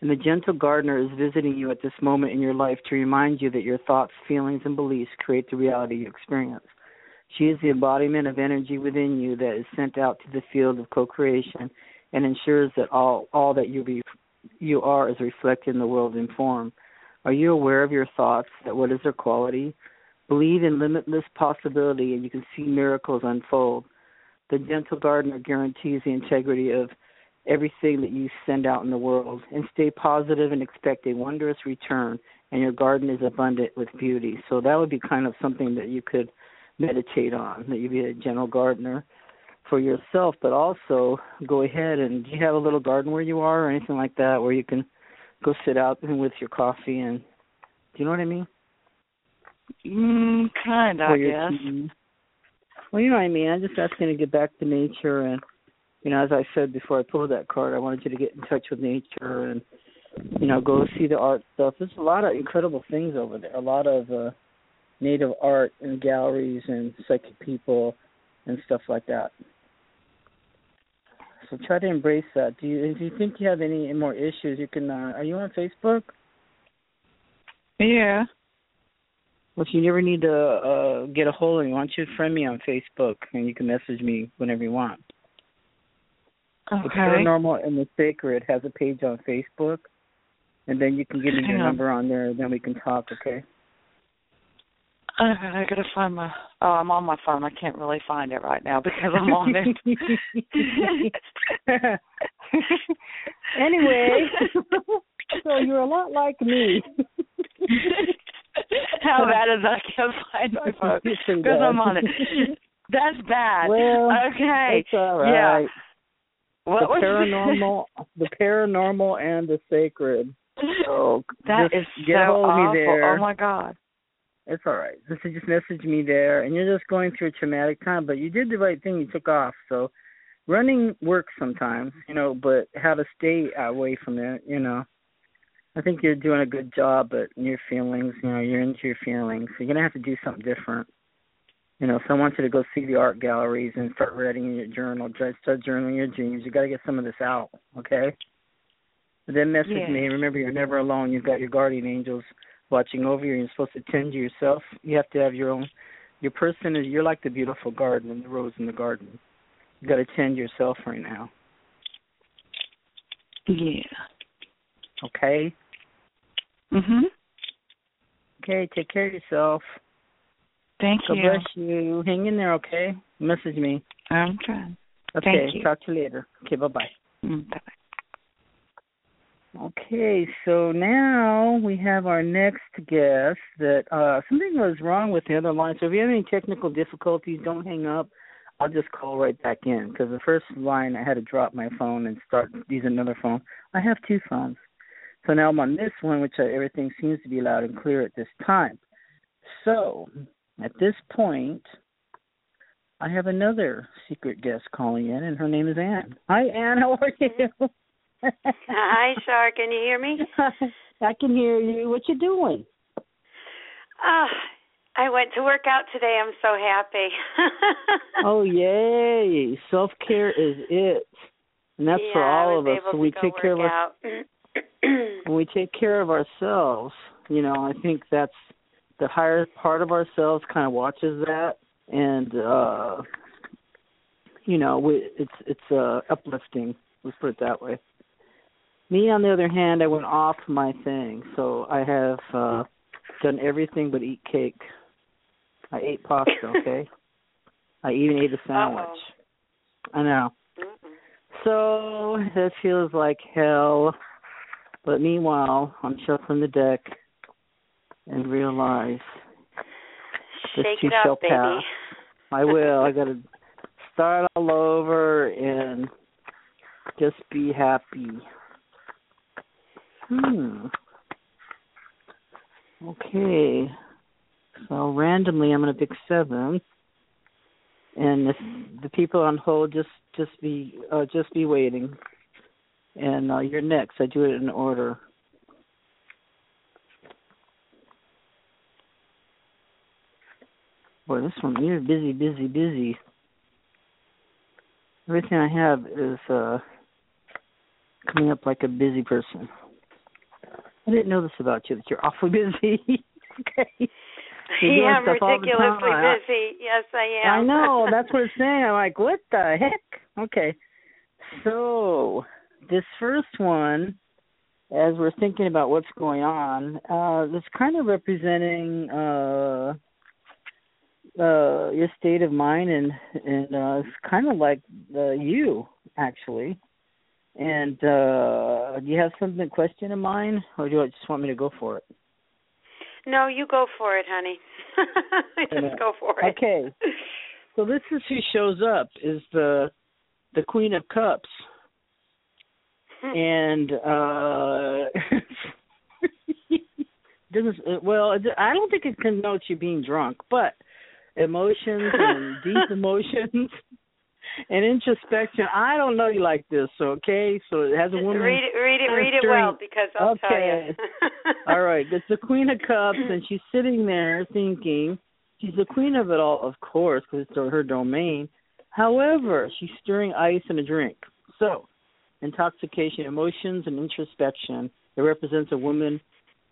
And the gentle gardener is visiting you at this moment in your life to remind you that your thoughts, feelings, and beliefs create the reality you experience. She is the embodiment of energy within you that is sent out to the field of co creation and ensures that all, all that you, be, you are is reflected in the world in form. Are you aware of your thoughts? That what is their quality? Believe in limitless possibility, and you can see miracles unfold. The gentle gardener guarantees the integrity of everything that you send out in the world, and stay positive and expect a wondrous return. And your garden is abundant with beauty. So that would be kind of something that you could meditate on. That you be a gentle gardener for yourself, but also go ahead and do you have a little garden where you are or anything like that where you can go sit out with your coffee and do you know what I mean? Mm, kind of, I guess. Well, you know what I mean. I'm just asking to get back to nature, and you know, as I said before I pulled that card, I wanted you to get in touch with nature and you know go see the art stuff. There's a lot of incredible things over there. A lot of uh native art and galleries and psychic people and stuff like that. So try to embrace that. Do you if you think you have any more issues, you can. Uh, are you on Facebook? Yeah. Well, if you never need to uh, get a hold of me, why don't you friend me on Facebook and you can message me whenever you want. Okay. The Paranormal and the Sacred has a page on Facebook, and then you can give me your number on there, and then we can talk. Okay. I gotta find my. Oh, I'm on my phone. I can't really find it right now because I'm on it. [LAUGHS] anyway, so you're a lot like me. How bad is that? I can't find my [LAUGHS] phone because I'm on it. That's bad. Well, okay. It's all right. Yeah. What the paranormal, [LAUGHS] the paranormal, and the sacred. So That is so a hold of awful. Oh my god. It's all right. Just just message me there, and you're just going through a traumatic time, but you did the right thing. You took off. So running works sometimes, you know, but how to stay away from it, you know. I think you're doing a good job, but your feelings, you know, you're into your feelings. So you're gonna have to do something different. You know, so I want you to go see the art galleries and start writing in your journal, start journaling your dreams, you got to get some of this out, okay? But then message Yeah. me. Remember, you're never alone. You've got your guardian angels watching over you. You're supposed to tend to yourself. You have to have your own. Your person is you're like the beautiful garden and the rose in the garden. You got to tend yourself right now, Yeah. okay? Mhm. Okay, take care of yourself. Thank God you. bless you. Hang in there, okay? Message me. I'm trying. Okay, Thank you. talk to you later. Okay, bye bye. Mm, bye. Okay, so now we have our next guest that uh something was wrong with the other line. So if you have any technical difficulties, don't hang up. I'll just call right back in because the first line I had to drop my phone and start using another phone. I have two phones. So now I'm on this one, which uh, everything seems to be loud and clear at this time. So at this point, I have another secret guest calling in, and her name is Anne. Hi, Anne. How are you? [LAUGHS] Hi, Char. Can you hear me? [LAUGHS] I can hear you. What you doing? Oh, I went to work out today. I'm so happy. [LAUGHS] oh yay! Self care is it, and that's yeah, for all of us. So we take care of our [CLEARS THROAT] [CLEARS THROAT] when we take care of ourselves. You know, I think that's the higher part of ourselves kind of watches that, and uh you know, we, it's it's uh uplifting. Let's put it that way. Me, on the other hand, I went off my thing, so I have uh done everything but eat cake. I ate pasta, [LAUGHS] okay? I even ate a sandwich. I know. Mm-mm. So that feels like hell. But meanwhile, I'm shuffling the deck and realize this Shake too shall up, pass. I will. I got to [LAUGHS] start all over and just be happy. Hmm. Okay. So randomly, I'm going to pick seven, and if the people on hold just just be uh, just be waiting. And uh, you're next. I do it in order. Boy, this one you're busy, busy, busy. Everything I have is uh coming up like a busy person. I didn't know this about you that you're awfully busy. [LAUGHS] okay. You're yeah, I'm stuff all the ridiculously busy. Yes, I am. I know. [LAUGHS] That's what it's saying. I'm like, what the heck? Okay. So this first one, as we're thinking about what's going on, uh, it's kind of representing uh, uh, your state of mind, and and uh, it's kind of like uh, you actually. And uh, do you have something question in mind, or do you just want me to go for it? No, you go for it, honey. [LAUGHS] I just go for it. Okay. So this is who shows up is the the Queen of Cups, and uh [LAUGHS] doesn't well. I don't think it connotes you being drunk, but emotions and deep [LAUGHS] emotions and introspection. I don't know you like this, okay? So it has a woman. read it, read it, read it well because I'll Okay. tell [LAUGHS] you. All right, it's the Queen of Cups, and she's sitting there thinking she's the queen of it all, of course, because it's her domain. However, she's stirring ice in a drink. So, intoxication, emotions, and introspection. It represents a woman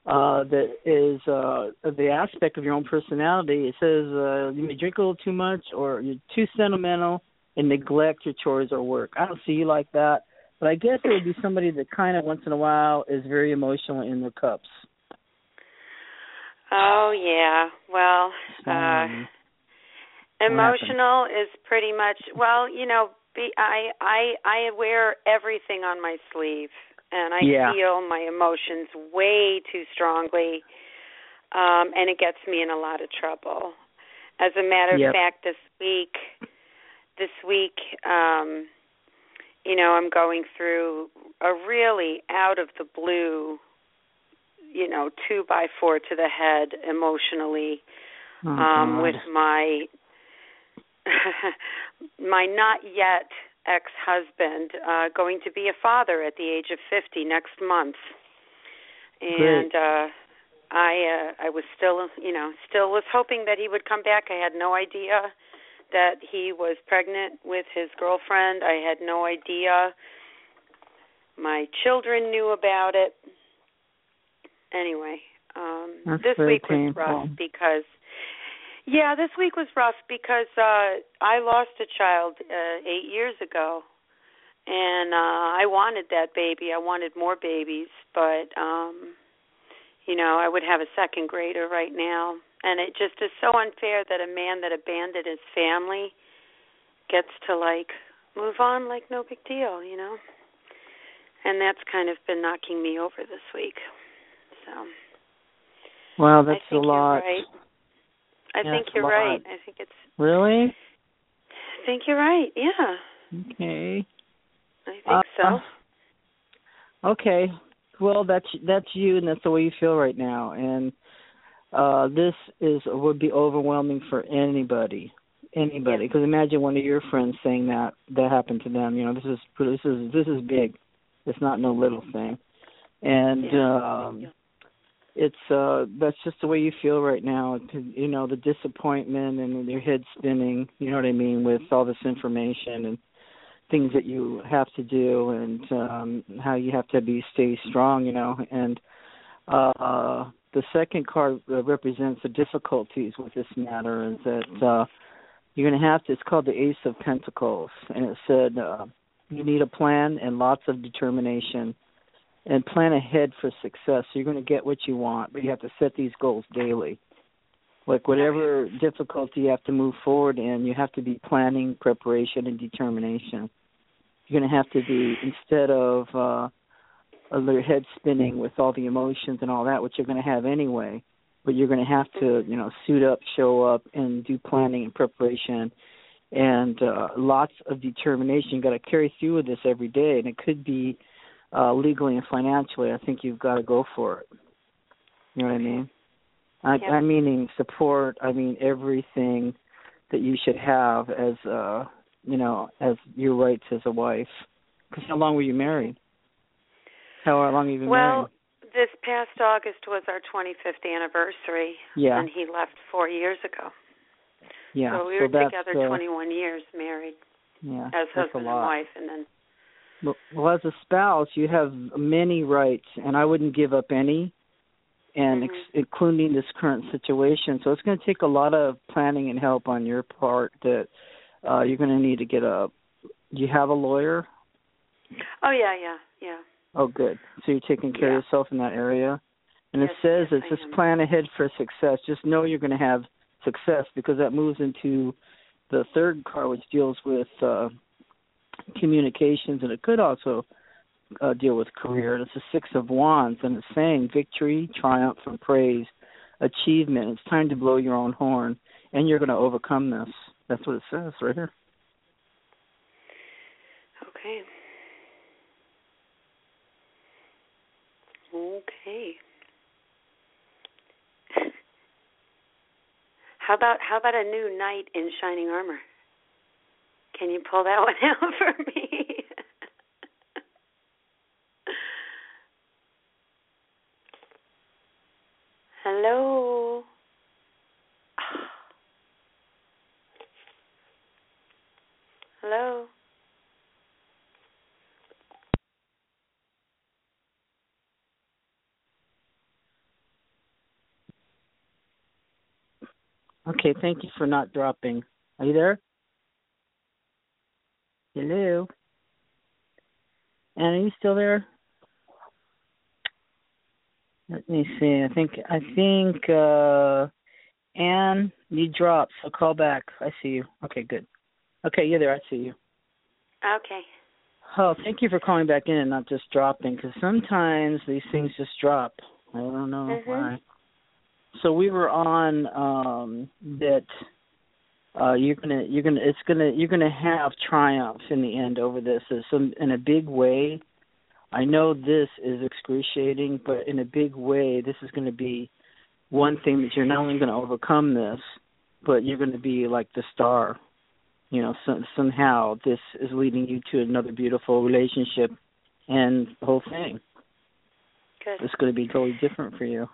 uh, that is uh, the aspect of your own personality. It says uh, you may drink a little too much, or you're too sentimental and neglect your chores or work. I don't see you like that. But I guess it would be somebody that kind of once in a while is very emotional in their cups. oh yeah. Well, uh Um, emotional is pretty much well, you know, be I I I wear everything on my sleeve and I Yeah. feel my emotions way too strongly. Um and it gets me in a lot of trouble. As a matter Yep. of fact, this week this week um you know, I'm going through a really out of the blue, you know, two by four to the head emotionally oh, um God. with my [LAUGHS] my not yet ex-husband uh going to be a father at the age of 50 next month and uh I uh I was still you know still was hoping that he would come back. I had no idea that he was pregnant with his girlfriend. I had no idea. My children knew about it. Anyway, um That's this week was rough because yeah, this week was rough because uh I lost a child uh 8 years ago. And uh I wanted that baby. I wanted more babies, but um you know, I would have a second grader right now. And it just is so unfair that a man that abandoned his family gets to like move on like no big deal, you know. And that's kind of been knocking me over this week. So Wow, that's a lot. Right. I Yeah, think you're right. I think it's Really? I think you're right. Yeah. Okay. I think Uh, so. Okay. Well, that's that's you, and that's the way you feel right now. And uh this is would be overwhelming for anybody, anybody. Because imagine one of your friends saying that that happened to them. You know, this is this is this is big. It's not no little thing. And um it's uh that's just the way you feel right now you know the disappointment and your head spinning you know what i mean with all this information and things that you have to do and um how you have to be stay strong you know and uh the second card represents the difficulties with this matter is that uh you're going to have to it's called the ace of pentacles and it said uh you need a plan and lots of determination and plan ahead for success. So you're going to get what you want, but you have to set these goals daily. Like whatever difficulty you have to move forward in, you have to be planning, preparation, and determination. You're going to have to be instead of uh, your head spinning with all the emotions and all that, which you're going to have anyway. But you're going to have to, you know, suit up, show up, and do planning and preparation, and uh, lots of determination. You got to carry through with this every day, and it could be uh legally and financially. I think you've got to go for it. You know what i mean? I Yeah. i meaning support. I mean everything that you should have as uh you know as your rights as a wife. Because how long were you married how long have you been Well, this past August was our 25th anniversary, yeah and he left four years ago. yeah so we were together uh, 21 years, married yeah as that's a husband and lot wife, and then Well, well, as a spouse, you have many rights, and I wouldn't give up any, and Mhm. ex- including this current situation. So it's going to take a lot of planning and help on your part. That uh, you're going to need to get a. You have a lawyer? oh yeah, yeah, yeah. Oh, good. So you're taking care Yeah. of yourself in that area. And Yes, it says yes, it's just plan ahead for success. Just know you're going to have success because that moves into the third card, which deals with uh, communications, and it could also uh, deal with career. And It's the Six of Wands, and it's saying victory, triumph, and praise, achievement. It's time to blow your own horn, and you're going to overcome this. That's what it says right here. Okay. Okay. [LAUGHS] How about how about a new knight in shining armor? Can you pull that [LAUGHS] one out for me? [LAUGHS] Hello. [SIGHS] Hello. Okay, thank you for not dropping. Are you there? Hello? Anne, are you still there? Let me see. I think I think uh Anne, you dropped, so call back. I see you. Okay, good. Okay, you're there. I see you. Okay. Oh, thank you for calling back in and not just dropping, because sometimes these things just drop. I don't know Mhm. why. So we were on um that uh you're gonna you're gonna it's gonna you're gonna have triumph in the end over this. Some in a big way. I know this is excruciating, but in a big way, this is going to be one thing that you're not only going to overcome this, but you're going to be like the star. You know, some, somehow this is leading you to another beautiful relationship and the whole thing. Good. it's going to be totally different for you.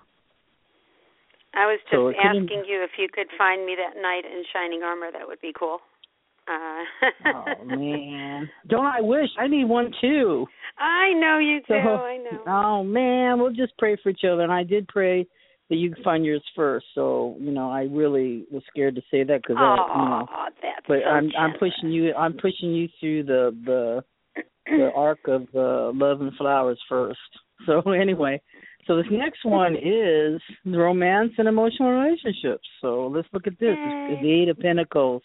I was just So asking you if you could find me that knight in shining armor. That would be cool. Uh, [LAUGHS] oh man, don't I wish I need one too? I know you do. So, I know. Oh man, we'll just pray for each other. And I did pray that you could find yours first. So you know, I really was scared to say that because oh, you know. that's But so I'm I'm pushing you. I'm pushing you through the the the [CLEARS THROAT] arc of uh, love and flowers first. So [LAUGHS] anyway, so this next one is romance and emotional relationships. So let's look at this. It's, the Eight of Pentacles,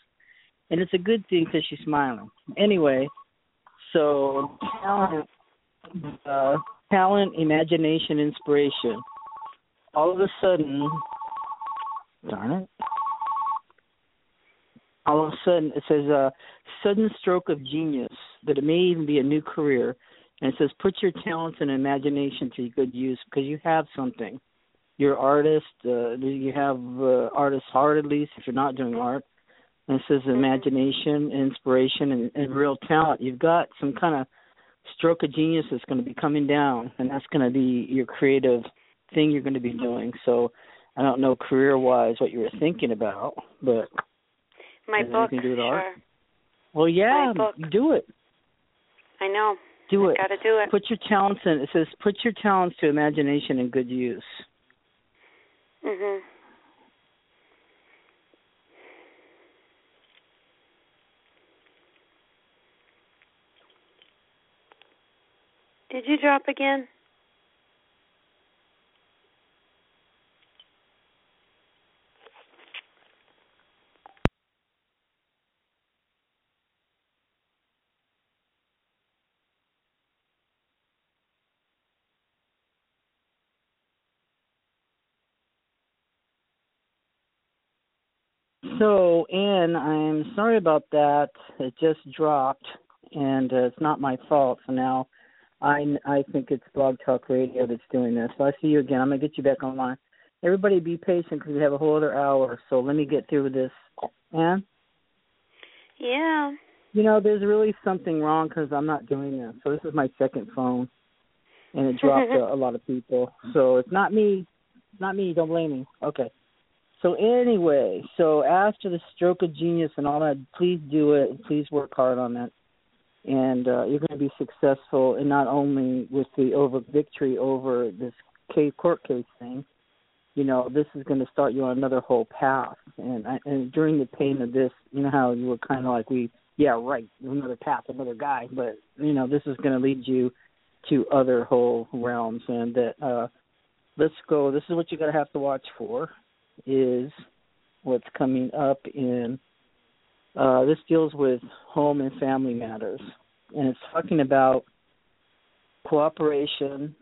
and it's a good thing because she's smiling. Anyway, so talent, uh, talent, imagination, inspiration. All of a sudden, darn it. All of a sudden, it says a sudden stroke of genius that it may even be a new career and it says, put your talents and imagination to good use because you have something. You're artist. Uh, you have uh, artist heart, at least, if you're not doing art. And it says imagination, inspiration, and, and real talent. You've got some kind of stroke of genius that's going to be coming down, and that's going to be your creative thing you're going to be doing. So I don't know career wise what you were thinking about, but My book, anything to do with sure. well, yeah, do it. I know. Do it. Got to do it. Put your talents in. It says put your talents to imagination and good use. Mhm. Did you drop again? So, Anne, I'm sorry about that. It just dropped, and uh, it's not my fault. So now, I I think it's Blog Talk Radio that's doing this. So I see you again. I'm gonna get you back online. Everybody, be patient because we have a whole other hour. So let me get through this. Anne, Yeah. you know, there's really something wrong because I'm not doing this. So this is my second phone, and it dropped [LAUGHS] a, a lot of people. So it's not me. It's not me. Don't blame me. Okay. So anyway, so after the stroke of genius and all that, please do it. Please work hard on it, and uh, you're going to be successful. And not only with the over victory over this case, court case thing, you know, this is going to start you on another whole path. And I, and during the pain of this, you know how you were kind of like we, yeah, right, another path, another guy. But you know, this is going to lead you to other whole realms, and that. uh Let's go. This is what you're to have to watch for is what's coming up in uh this deals with home and family matters. And it's talking about cooperation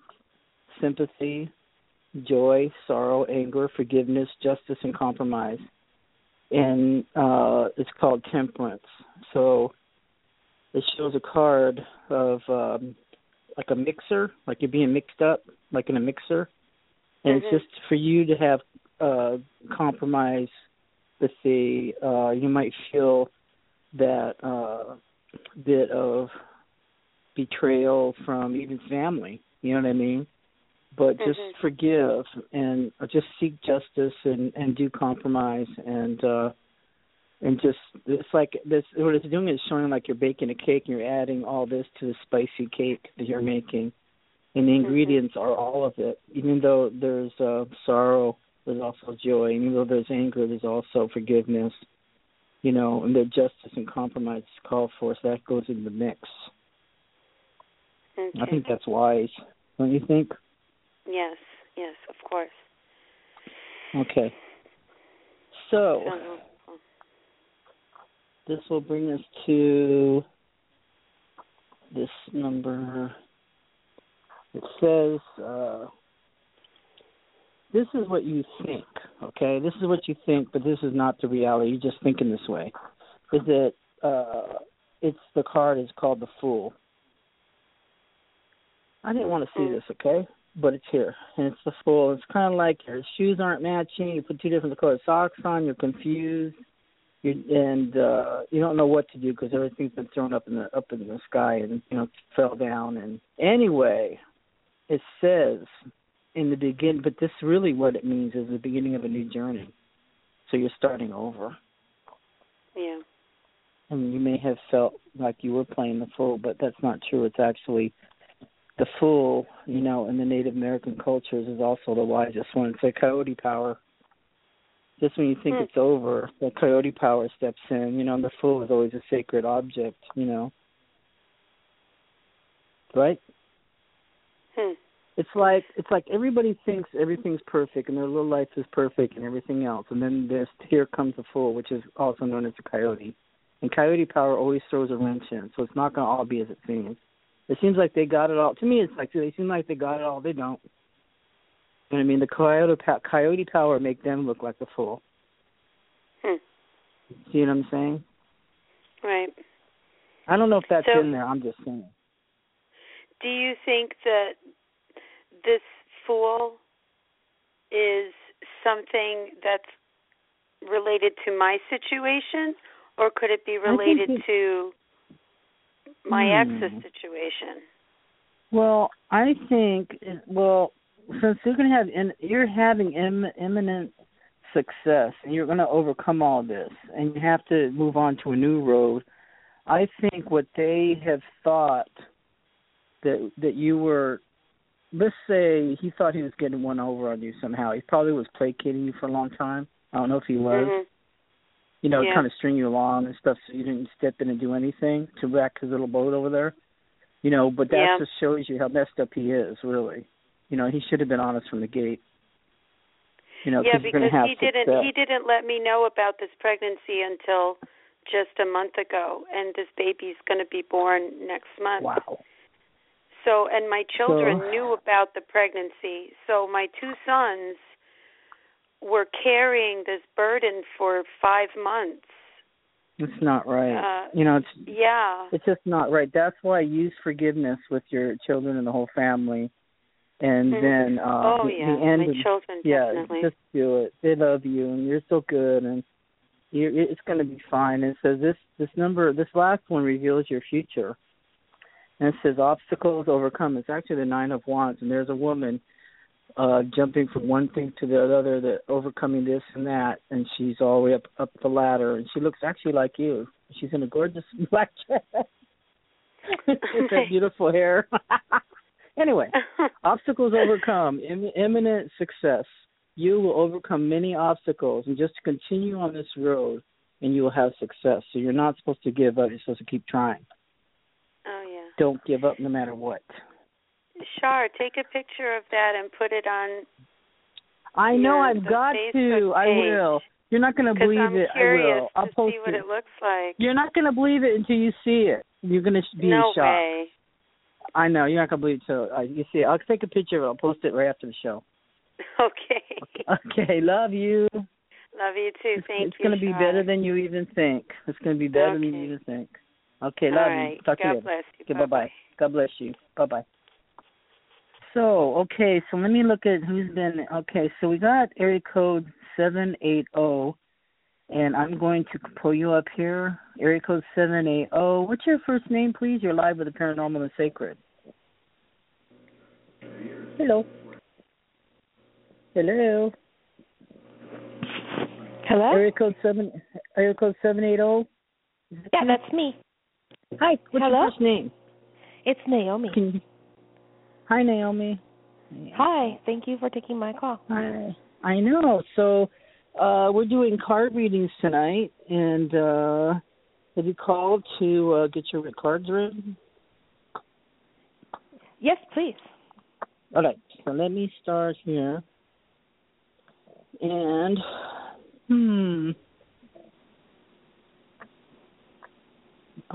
sympathy joy sorrow anger forgiveness justice and compromise. And uh it's called temperance. So it shows a card of um like a mixer like you're being mixed up like in a mixer. And Mhm. it's just for you to have uh compromise let's see uh you might feel that uh bit of betrayal from even family you know what i mean? But just Mhm. forgive and just seek justice and and do compromise and uh and just it's like this what it's doing is showing like you're baking a cake and you're adding all this to the spicy cake that you're making. And the ingredients are all of it even though there's uh sorrow there's also joy and even though there's anger there's also forgiveness you know and the justice and compromise call for so that goes in the mix Okay. i think that's wise don't you think Yes. Yes. Of course. okay so this will bring us to this number. It says, uh, this is what you think, okay? This is what you think, but this is not the reality. You're just thinking this way. Is that uh, it's the card is called the Fool. I didn't want to see this, okay? But it's here, and it's the Fool. It's kind of like your shoes aren't matching. You put two different colored socks on. You're confused you and uh you don't know what to do because everything's been thrown up in the up in the sky and you know fell down and anyway it says in the begin, but this really what it means is the beginning of a new journey. So you're starting over. Yeah. And you may have felt like you were playing the fool, but that's not true. It's actually the fool, you know, in the Native American cultures is also the wisest one. It's a coyote power. Just when you think Hmm. it's over, the coyote power steps in. You know, and the fool is always a sacred object. You know, right? Hmm. It's like it's like everybody thinks everything's perfect and their little life is perfect and everything else, and then there's here comes the fool, which is also known as the coyote. And coyote power always throws a wrench in, so it's not going to all be as it seems. It seems like they got it all. To me, it's like they seem like they got it all. They don't. You know what I mean? The coyote pa- coyote power make them look like the fool. Hmm. See what I'm saying? Right. I don't know if that's So- in there. I'm just saying. Do you think that this fool is something that's related to my situation, or could it be related it- to my Hmm. ex's situation? Well, I think well, since you're going to have in, you're having Im, imminent success and you're going to overcome all this and you have to move on to a new road. I think what they have thought that that you were let's say he thought he was getting one over on you somehow. He probably was placating you for a long time. I don't know if he was. Mhm. You know, Yeah. kind of string you along and stuff so you didn't step in and do anything to wreck his little boat over there. You know, but that Yeah. just shows you how messed up he is, really. You know, he should have been honest from the gate. You know, yeah, because he didn't success. he didn't let me know about this pregnancy until just a month ago, and this baby's going to be born next month. Wow. So, and my children So- knew about the pregnancy. So, my two sons were carrying this burden for five months. It's not right. Uh, you know, it's Yeah. it's just not right. That's why use forgiveness with your children and the whole family. And Mhm. then uh oh the, yeah, the end my children yeah, definitely. just do it. They love you, and you're so good, and you it's going to be fine. And says this this number, this last one reveals your future, and it says obstacles overcome. It's actually the nine of wands, and there's a woman uh jumping from one thing to the other, that overcoming this and that, and she's all the way up up the ladder, and she looks actually like you. She's in a gorgeous [LAUGHS] black dress [LAUGHS] with that beautiful hair. [LAUGHS] anyway, obstacles overcome Im- imminent success you will overcome many obstacles and just continue on this road and you will have success so you're not supposed to give up you're supposed to keep trying. Don't give up no matter what Char, take a picture of that and put it on i know your- i've got Facebook to i will you're not going to believe I'm it i will i'll post it. it looks like. you're not going to believe it until you see it you're going to be no in shock way. i know you're not going to believe it till uh, you see it i'll take a picture of it i'll post it right after the show Okay. okay [LAUGHS] love you Love you too. Thank it's you. It's going to be better than you even think. It's going to be better than you even think. Okay, love right. you. Talk to you God later. bless you. Okay, bye bye. God bless you. Bye bye. So, okay, so let me look at who's been. Okay, so we got area code 780, and I'm going to pull you up here. Area code 780. What's your first name, please? You're live with the Paranormal and Sacred. Hello. Hello. Hello? Area code 7. Area code 780. Yeah, that's me. Hi, what's Hello? your first name? It's Naomi. You... Hi, Naomi. Hi, thank you for taking my call. Hi. I know. So, uh, we're doing card readings tonight, and uh, have you called to uh, get your cards read? Yes, please. All right. So let me start here. And hmm.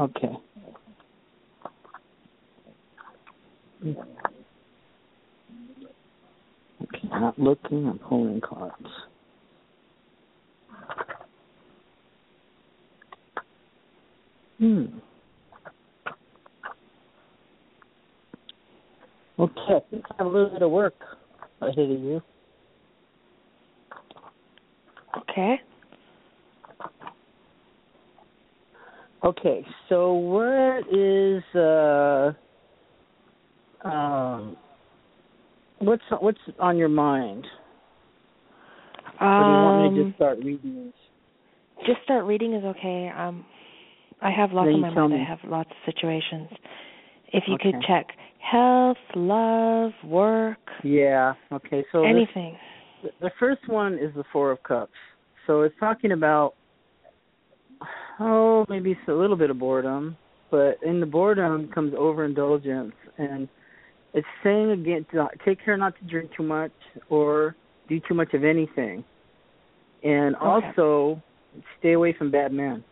Okay. Okay, not looking, I'm pulling cards. Hmm. Okay, I think I have a little bit of work ahead of you. Okay. Okay, so what is uh um what's what's on your mind? or do you want me to Um, just start reading just start reading is okay. Um, I have lots Then on my mind. me. I have lots of situations. If you Okay. could check health, love, work, Yeah. Okay. So this- anything. the first one is the Four of Cups. So it's talking about oh maybe it's a little bit of boredom, but in the boredom comes overindulgence, and it's saying again to take care not to drink too much or do too much of anything, and Okay. also stay away from bad men.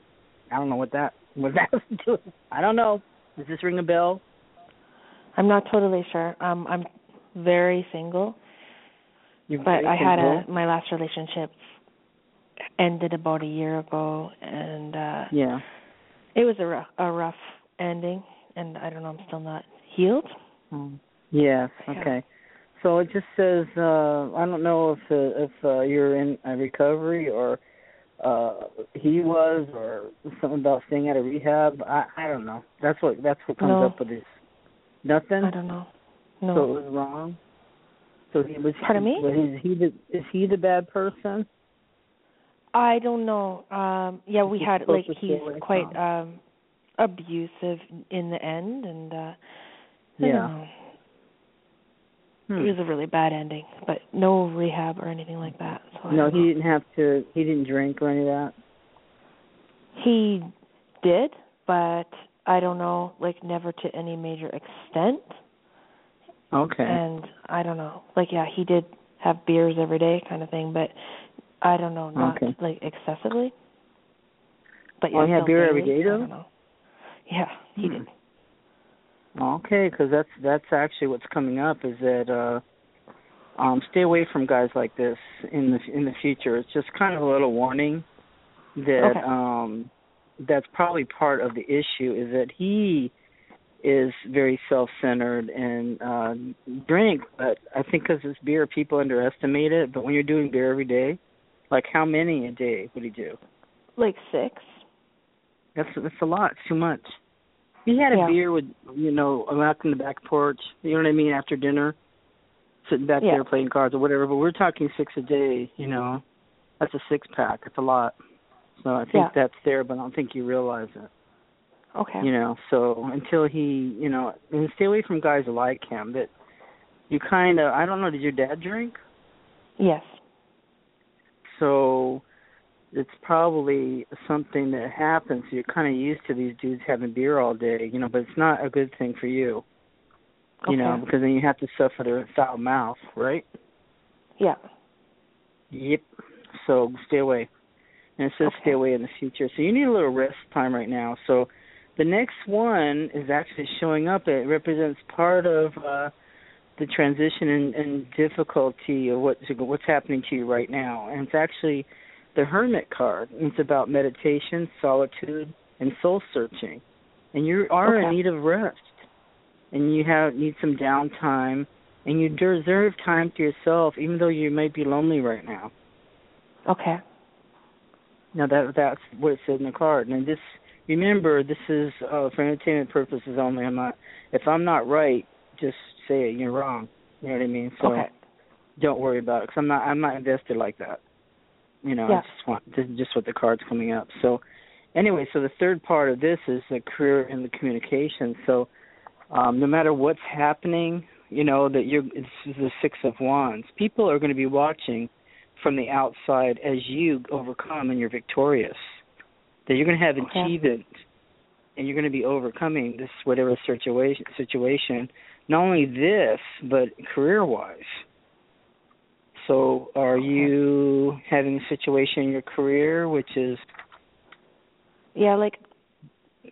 I don't know what that what that has to do. with- I don't know. Does this ring a bell? I'm not totally sure. Um, I'm very single, You're but very I had a my last relationship ended about a year ago, and uh yeah. it was a rough, a rough ending, and I don't know. I'm still not healed. Mm. Yes. Yeah. Okay. So it just says uh I don't know if uh, if uh, you're in a recovery or uh he was or something about staying at a rehab. I I don't know. That's what that's what comes No. up with this. Nothing. I don't know. No. So it was wrong. So he was. Pardon me? Was is he the is he the bad person? I don't know. Um yeah, we He's had like he's quite um abusive in the end and uh I Yeah. don't know. Hmm. It was a really bad ending, but no rehab or anything like that. So No, he didn't have to. He didn't drink or any of that. He did, but I don't know, like never to any major extent. Okay. And I don't know. Like yeah, he did have beers every day kind of thing, but I don't know, not Okay. like excessively. But Oh, yeah, he had beer every daily, day, I though? Yeah, he Hmm. did. Okay, because that's that's actually what's coming up is that uh um stay away from guys like this in the in the future. It's just kind of a little warning that Okay. um that's probably part of the issue is that he is very self-centered and uh drink, but I think because it's beer, people underestimate it. But when you're doing beer every day, like how many a day would he do? Like six. That's that's a lot. It's too much. He had a Yeah. beer with you know out in the back porch. You know what I mean? After dinner, sitting back Yeah. there playing cards or whatever. But we're talking six a day. You know, that's a six pack. It's a lot. So I think Yeah. that's there, but I don't think you realize it. Okay. You know, so until he, you know, and stay away from guys like him. That you kind of, I don't know. Did your dad drink? Yes. So it's probably something that happens. You're kind of used to these dudes having beer all day, you know, but it's not a good thing for you, you know, because then you have to suffer the foul mouth, right? Yeah. Yep. So stay away. And it says Okay. stay away in the future. So you need a little rest time right now. So the next one is actually showing up. It represents part of uh the transition and, and difficulty of what's what's happening to you right now. And it's actually the Hermit card. It's about meditation, solitude, and soul searching. And you are Okay. in need of rest. And you have need some downtime and you deserve time to yourself even though you might be lonely right now. Okay. Now that that's what it said in the card. And this remember this is uh for entertainment purposes only. I'm not if I'm not right, just say it. You're wrong. You know what I mean? So okay. don't worry about it because I'm not I'm not invested like that. You know, Yeah. I just want this is just what the card's coming up. So anyway, so the third part of this is the career and the communication. So um no matter what's happening, you know that you're this is the six of wands. People are going to be watching from the outside as you overcome and you're victorious. That you're going to have Okay. achievement and you're going to be overcoming this whatever situation situation. Not only this, but career wise. So, are you having a situation in your career which is Yeah, like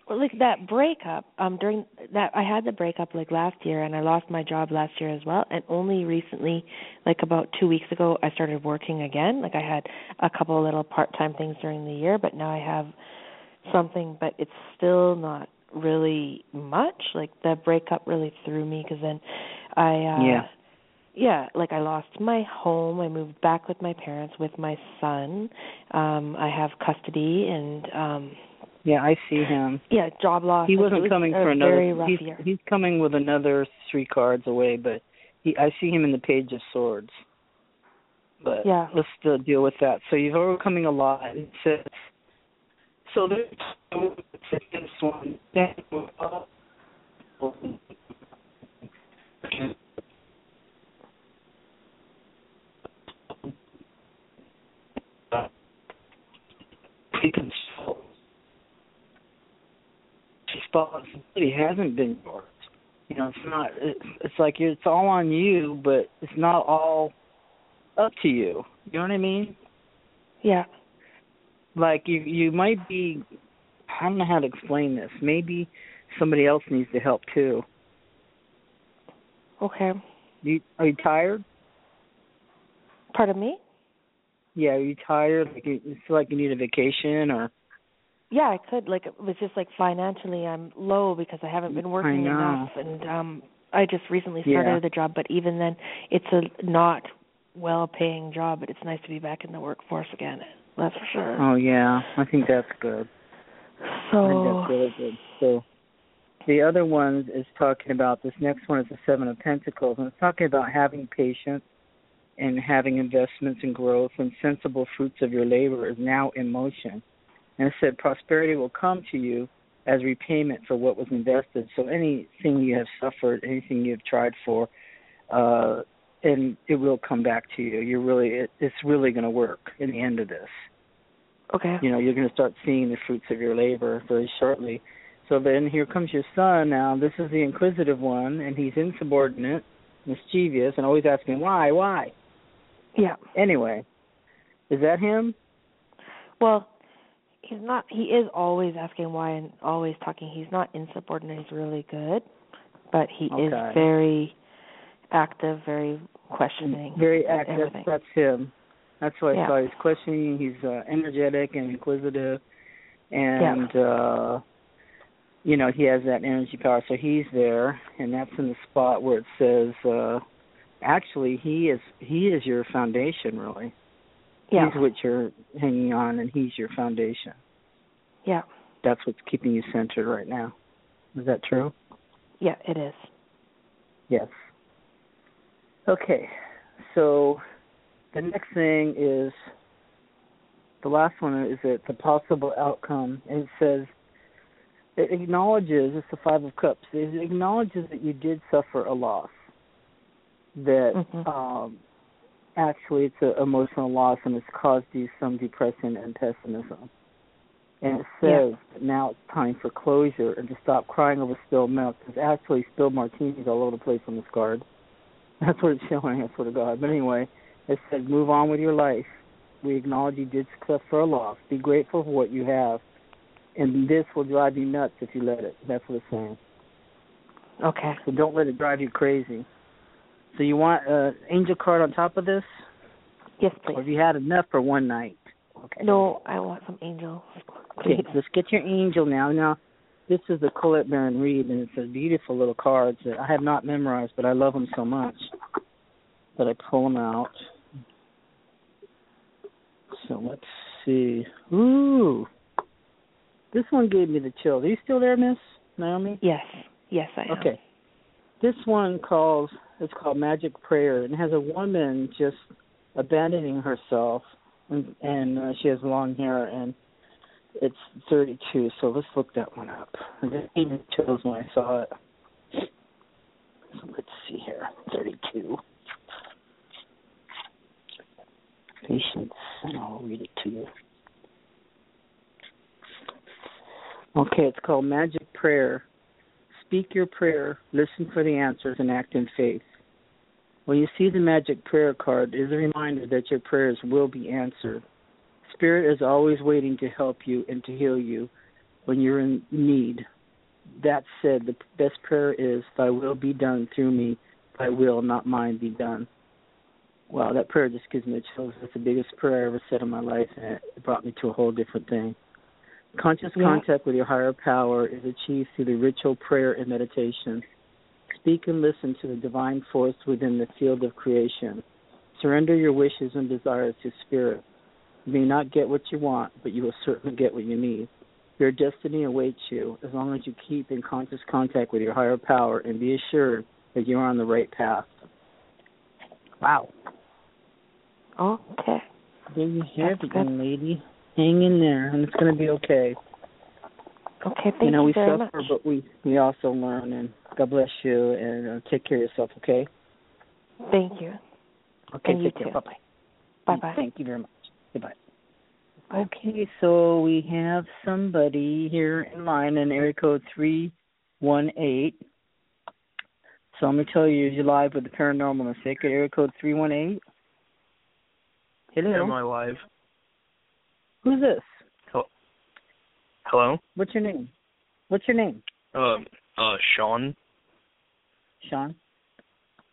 like that breakup um during that I had the breakup like last year and I lost my job last year as well and only recently like about 2 weeks ago I started working again. Like I had a couple of little part-time things during the year but now I have something but it's still not really much. Like the breakup really threw me cuz then I uh Yeah. Yeah like i lost my home i moved back with my parents with my son um i have custody and um yeah, I see him. yeah job loss He wasn't was coming for another very rough he's year he's coming with another three cards away, but he I see him in the Page of Swords. But Yeah. let's still deal with that. So you're overcoming a lot. It says so there's this one. Responsibility hasn't been yours. You know, it's not. It's, it's like it's all on you, but it's not all up to you. You know what I mean? Yeah. Like you, you might be. I don't know how to explain this. Maybe somebody else needs to help too. Okay. You are you tired? Pardon me? Yeah, are you tired? Like you feel like you need a vacation or Yeah, I could. Like it was just like financially I'm low because I haven't been working enough and um I just recently Yeah. started the job, but even then it's a not well paying job, but it's nice to be back in the workforce again. That's for sure. Oh yeah, I think that's good. I think so that's really good. So the other one is talking about this next one is the seven of pentacles and it's talking about having patience and having investments and growth and sensible fruits of your labor is now in motion. And it said prosperity will come to you as repayment for what was invested. So anything you have suffered, anything you've tried for, uh and it will come back to you. You're really it, it's really going to work in the end of this okay. you know you're going to start seeing the fruits of your labor very shortly so then here comes your son now this is the inquisitive one and he's insubordinate mischievous and always asking why why Yeah. anyway is that him Well, he's not he is always asking why and always talking. He's not insubordinate, he's really good. But he is very active, very questioning. very active everything. that's him that's what i Yeah. saw he's questioning he's uh, energetic and inquisitive and uh you know he has that energy power so he's there and that's in the spot where it says uh actually he is he is your foundation really Yeah. he's what you're hanging on and he's your foundation Yeah. that's what's keeping you centered right now is that true Yeah, it is. yes okay so the next thing is the last one is that the possible outcome it says it acknowledges it's the five of cups it acknowledges that you did suffer a loss that Mhm. um actually it's an emotional loss and it's caused you some depression and pessimism. And it says that now it's time for closure and to stop crying over spilled milk. There's actually spilled martinis all over the place on this card. [LAUGHS] That's what it's showing i swear to god. But anyway it says move on with your life. We acknowledge you did suffer a loss. Be grateful for what you have and this will drive you nuts if you let it. That's what it's saying. Okay. so don't let it drive you crazy so you want an angel card on top of this Yes, or please. have you had enough for one night okay No, I want some angels. Okay, let's get your angel now. Now, this is the Colette Baron Reid, and it's a beautiful little cards that I have not memorized, but I love them so much that I pull them out. So let's see. Ooh, this one gave me the chill. Are you still there, Miss Naomi? Yes. Yes, I am. Okay. This one calls it's called Magic Prayer and has a woman just abandoning herself and, and uh, she has long hair and it's 32. So let's look that one up. It gave me chills when I saw it. So let's see here. 32. Patience, and I'll read it to you. Okay, it's called Magic Prayer. Speak your prayer, listen for the answers, and act in faith. When you see the magic prayer card, it is a reminder that your prayers will be answered. Spirit is always waiting to help you and to heal you when you're in need. That said, the best prayer is, Thy will be done through me, Thy will, not mine, be done. Wow, that prayer just gives me chills. That's the biggest prayer I ever said in my life, and it brought me to a whole different thing. Conscious Yeah. contact with your higher power is achieved through the ritual prayer and meditation. Speak and listen to the divine force within the field of creation. Surrender your wishes and desires to Spirit. You may not get what you want, but you will certainly get what you need. Your destiny awaits you as long as you keep in conscious contact with your higher power and be assured that you are on the right path. Wow. Okay. There you have That's it, young lady. Hang in there, and it's going to be okay. Okay, thank you You know, we very suffer, much. but we we also learn. And God bless you, and uh, take care of yourself. Okay. Thank you. Okay. And you take care. too. Bye bye. Bye bye. Thank you very much. Goodbye. Okay, so we have somebody here in line in area code three one eight. So I'm gonna tell you is you're live with the paranormal and sacred area code three one eight. Hello. Am I live? Who's this? Hello? What's your name? What's your name? Um, uh, Sean? Sean.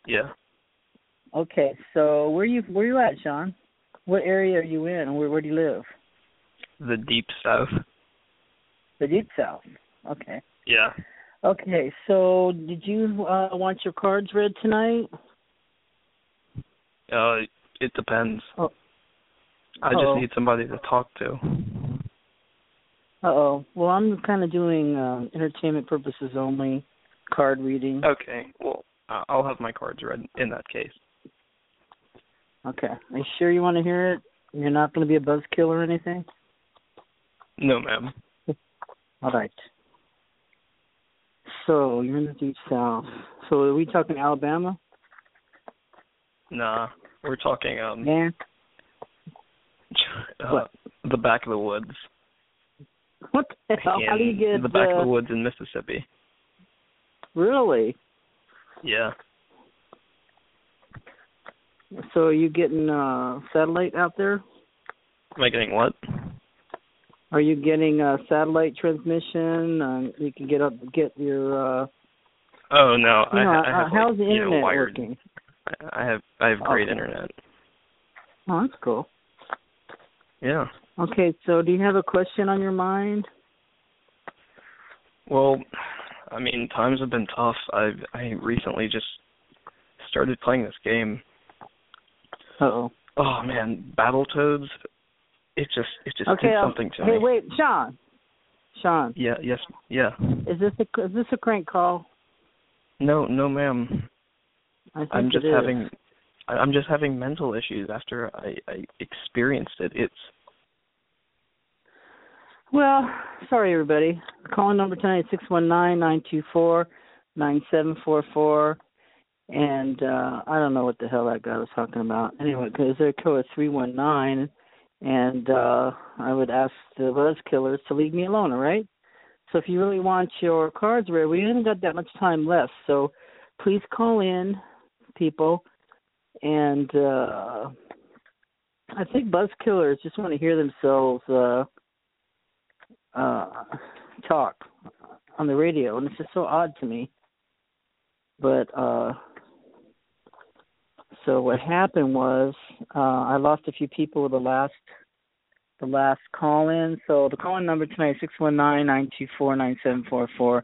Yeah. Okay, so where you where you at, Sean? What area are you in, and where where do you live? The Deep South. The deep south. Okay. Yeah. Okay, so did you uh want your cards read tonight? Uh, it depends. Oh. I just need somebody to talk to. Uh oh. Well, I'm kind of doing uh, entertainment purposes only, card reading. Okay, well, I- I'll have my cards read in that case. Okay. Are you sure you want to hear it? You're not going to be a buzzkill or anything? No, ma'am. [LAUGHS] All right. So you're in the deep south. So are we talking Alabama? Nah, we're talking, um, Yeah. Uh, the back of the woods. What the hell? How do you in get the back uh, of the woods in Mississippi. Really? Yeah. So are you getting uh satellite out there? Am I getting what? Are you getting a satellite transmission? Uh, you can get up, get your. uh Oh no, I, know, I uh, have how's like, the you know, internet wired. working? I I have I have great Okay. internet. Oh, that's cool. Yeah. Okay, so do you have a question on your mind? Well, I mean, times have been tough. I I recently just started playing this game. Uh oh. Oh man, Battletoads. It just it just Okay. did um, something to hey, me. wait, Sean. Sean, Yeah. Yes. Yeah. is this a is this a crank call? No. No, ma'am. I think I'm just is. I'm just having mental issues after I I experienced it. It's Well, sorry everybody. Calling number tonight six one nine nine two four nine seven four four, and uh I don't know what the hell that guy was talking about. Anyway, because code is three one nine, and uh I would ask the buzz killers to leave me alone. All right. So if you really want your cards read, we haven't got that much time left. So please call in, people, and uh I think buzz killers just want to hear themselves. uh uh talk on the radio. And it's just so odd to me. But uh so what happened was uh i lost a few people with the last the last call in so the call in number tonight is six one nine nine two four nine seven four four.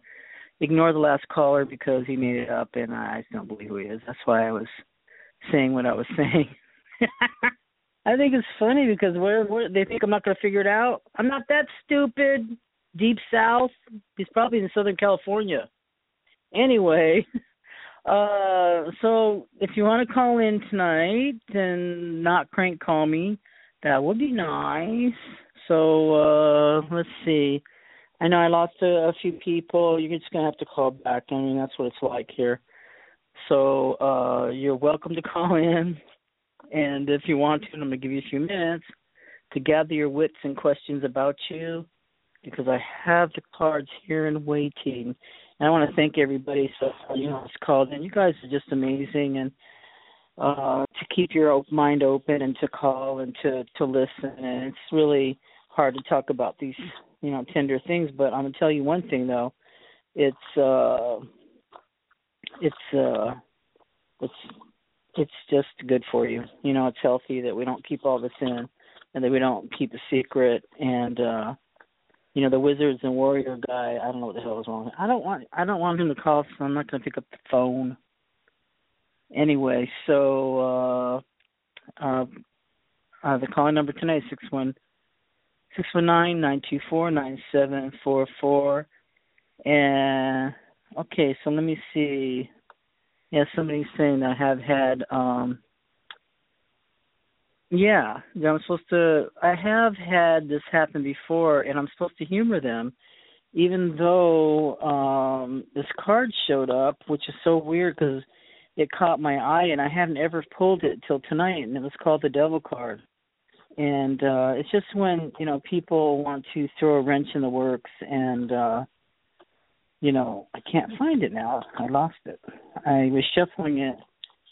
Ignore the last caller because he made it up and i just don't believe who he is. That's why i was saying what i was saying [LAUGHS] I think it's funny because where, where they think I'm not going to figure it out. I'm not that stupid. Deep South. He's probably in Southern California. Anyway, [LAUGHS] uh, so if you want to call in tonight and not crank call me, that would be nice. So uh let's see. I know I lost a, a few people. You're just gonna have to call back. I mean that's what it's like here. So uh you're welcome to [LAUGHS] call in. And if you want to, I'm going to give you a few minutes to gather your wits and questions about you because I have the cards here and waiting. And I want to thank everybody so far, you know, called in. You guys are just amazing and uh to keep your mind open and to call and to to listen and it's really hard to talk about these, you know, tender things, but I'm going to tell you one thing though. It's uh it's uh it's it's just good for you. You know, it's healthy that we don't keep all this in and that we don't keep a secret and uh you know, the wizards and warrior guy, I don't know what the hell is wrong. I don't want I don't want him to call, so I'm not gonna pick up the phone. Anyway, so uh uh uh the calling number tonight is six one six one nine nine two four nine seven four four and okay, so let me see. Yeah, somebody's saying I have had um Yeah, I'm supposed to. I have had this happen before, and I'm supposed to humor them, even though um this card showed up, which is so weird because it caught my eye, and I hadn't ever pulled it till tonight, and it was called the Devil card. And uh it's just when you know people want to throw a wrench in the works, and uh you know I can't find it now. I lost it. I was shuffling it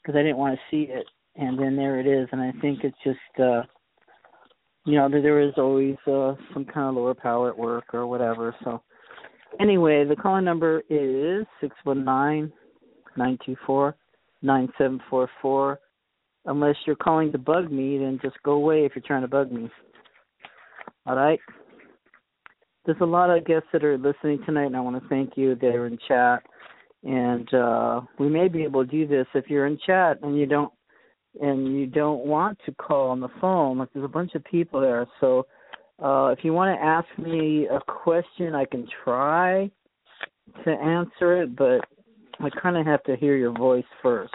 because I didn't want to see it and then there it is and i think it's just uh you know there is always uh some kind of lower power at work or whatever so anyway the call number is six one nine nine two four nine seven four four unless you're calling to bug me then just go away if you're trying to bug me all right there's a lot of guests that are listening tonight and i want to thank you They're in chat and uh we may be able to do this if you're in chat and you don't and you don't want to call on the phone, like there's a bunch of people there. So uh, if you want to ask me a question, I can try to answer it, but I kind of have to hear your voice first.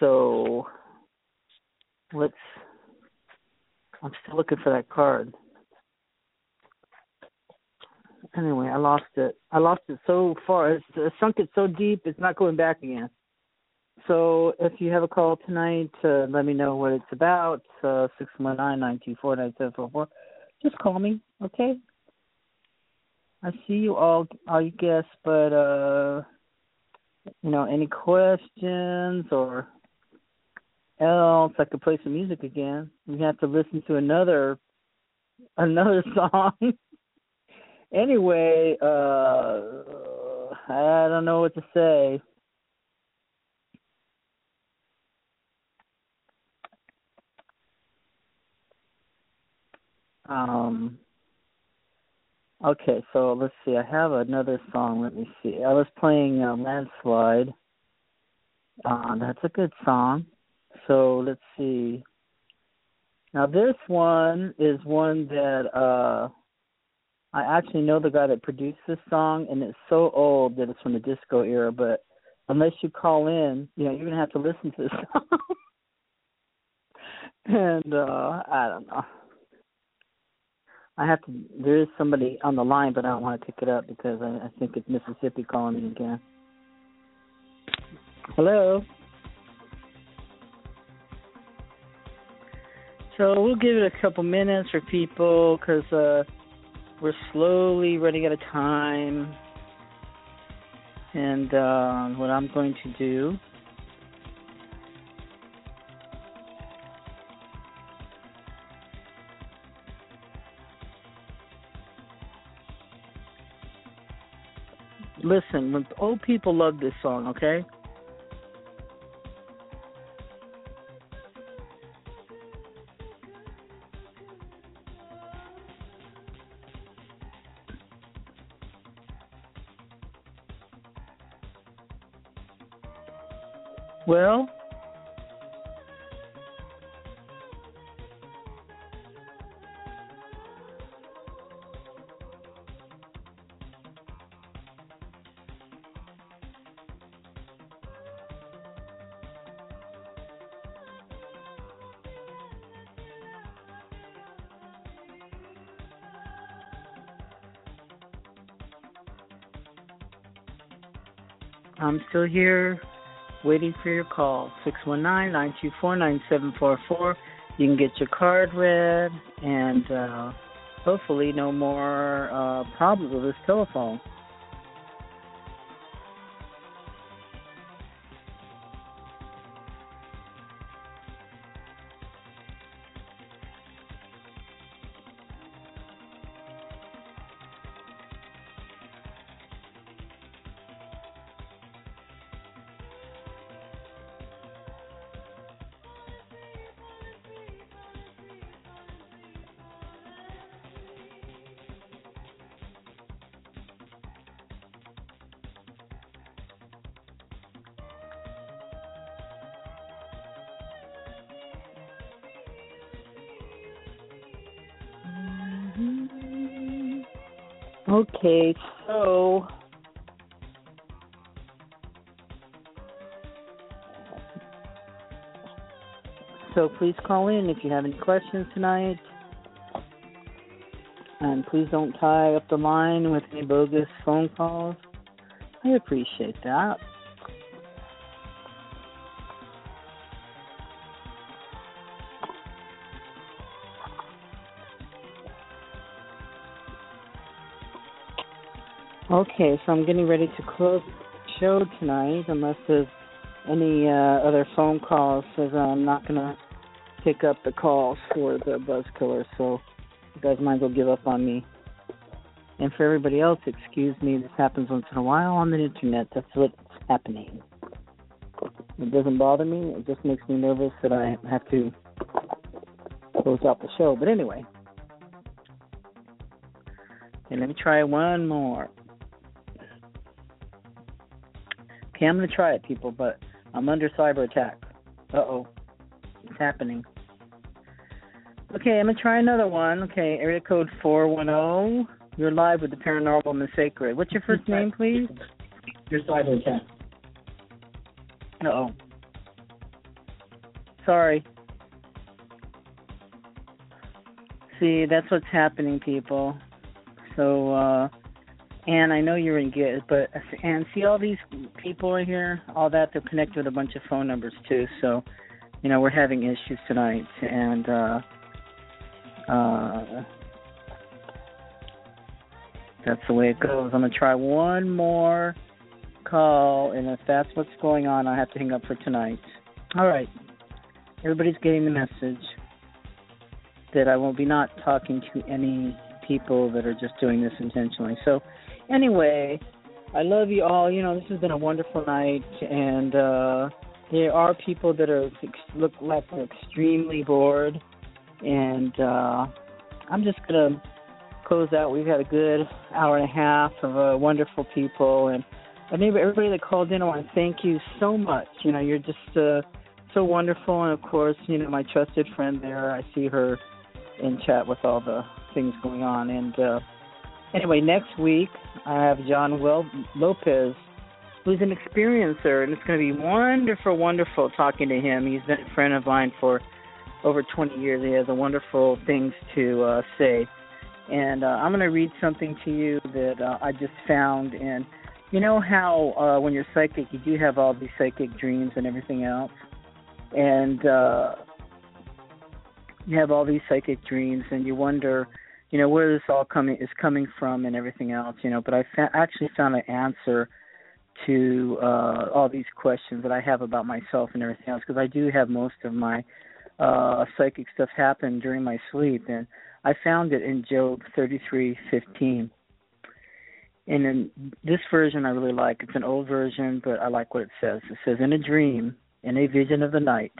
So let's. I'm still looking for that card. Anyway, I lost it. I lost it so far. It's, sunk it so deep. It's not going back again. So if you have a call tonight, uh, let me know what it's about. Uh, six one nine nine two four nine seven four four. Just call me, okay? I see you all, all you guests, but uh, you know, any questions or else, I could play some music again. We have to listen to another another [LAUGHS] song. Anyway, uh, I don't know what to say. Um, okay, so let's see. I have another song. Let me see. I was playing uh, Landslide. Uh, that's a good song. So let's see. Now this one is one that uh I actually know the guy that produced this song and it's so old that it's from the disco era, but unless you call in, you know, you're gonna have to listen to this [LAUGHS] song. and uh I don't know. I have to. There is somebody on the line, but I don't want to pick it up because I, I think it's Mississippi calling me again. Hello. So we'll give it a couple minutes for people because uh, we're slowly running out of time. And uh, what I'm going to do listen, old people love this song, okay? I'm still here waiting for your call. 619-924-9744. You can get your card read and uh, hopefully no more uh, problems with this telephone. Okay, so So please call in if you have any questions tonight. And please don't tie up the line with any bogus phone calls. I appreciate that. Okay, so I'm getting ready to close the show tonight unless there's any uh, other phone calls because I'm not going to pick up the calls for the buzz killer, so you guys might as well give up on me. And for everybody else, excuse me, this happens once in a while on the internet. That's what's happening. It doesn't bother me, it just makes me nervous that I have to close out the show. But anyway. And let me try one more. Okay, I'm going to try it, people, but I'm under cyber attack. Uh oh. It's happening. Okay, I'm going to try another one. Okay, area code 410. You're live with the paranormal and the sacred. What's your first name, please? Your cyber attack. Uh oh. Sorry. See, that's what's happening, people. So, uh, and I know you're in good, but and see all these people right here, all that they're connected with a bunch of phone numbers too. So, you know, we're having issues tonight, and uh, uh, that's the way it goes. I'm gonna try one more call, and if that's what's going on, I have to hang up for tonight. All right, everybody's getting the message that I will be not talking to any people that are just doing this intentionally. So anyway, I love you all. You know, this has been a wonderful night, and uh, there are people that are look like they're extremely bored, and uh, I'm just gonna close out. We've had a good hour and a half of uh, wonderful people, and I think everybody that called in, I want to thank you so much. You know, you're just uh, so wonderful, and of course, you know, my trusted friend there. I see her in chat with all the things going on, and. uh Anyway, next week I have John Will Lopez, who's an experiencer, and it's going to be wonderful, wonderful talking to him. He's been a friend of mine for over 20 years. He has a wonderful things to uh, say, and uh, I'm going to read something to you that uh, I just found. And you know how uh, when you're psychic, you do have all these psychic dreams and everything else, and uh, you have all these psychic dreams, and you wonder you know where this all coming is coming from and everything else you know but i fa- actually found an answer to uh all these questions that i have about myself and everything else because i do have most of my uh psychic stuff happen during my sleep and i found it in Job 33:15 and in this version i really like. It's an old version but i like what it says. It says in a dream in a vision of the night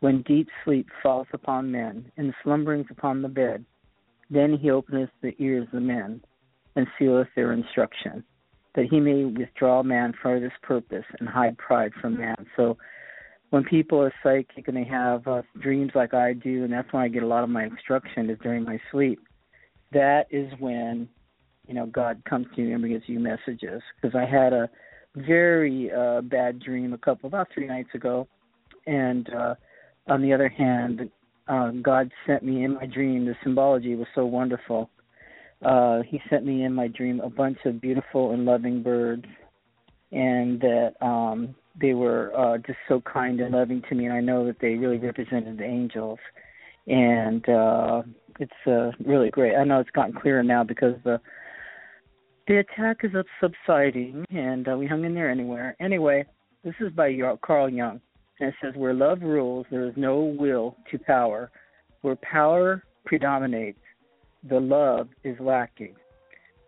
when deep sleep falleth upon men and slumberings upon the bed then he openeth the ears of men, and sealeth their instruction, that he may withdraw man for this purpose and hide pride from man. So when people are psychic and they have uh, dreams like I do, and that's when I get a lot of my instruction is during my sleep. That is when you know God comes to you and gives you messages. Because I had a very uh, bad dream a couple about three nights ago, and uh, on the other hand, uh, God sent me in my dream. The symbology was so wonderful. Uh, he sent me in my dream a bunch of beautiful and loving birds, and that um, they were uh, just so kind and loving to me. And I know that they really represented the angels, and uh, it's uh, really great. I know it's gotten clearer now because the the attack is subsiding, and uh, we hung in there anywhere. Anyway, this is by Carl Jung. And it says, Where love rules, there is no will to power. Where power predominates, the love is lacking.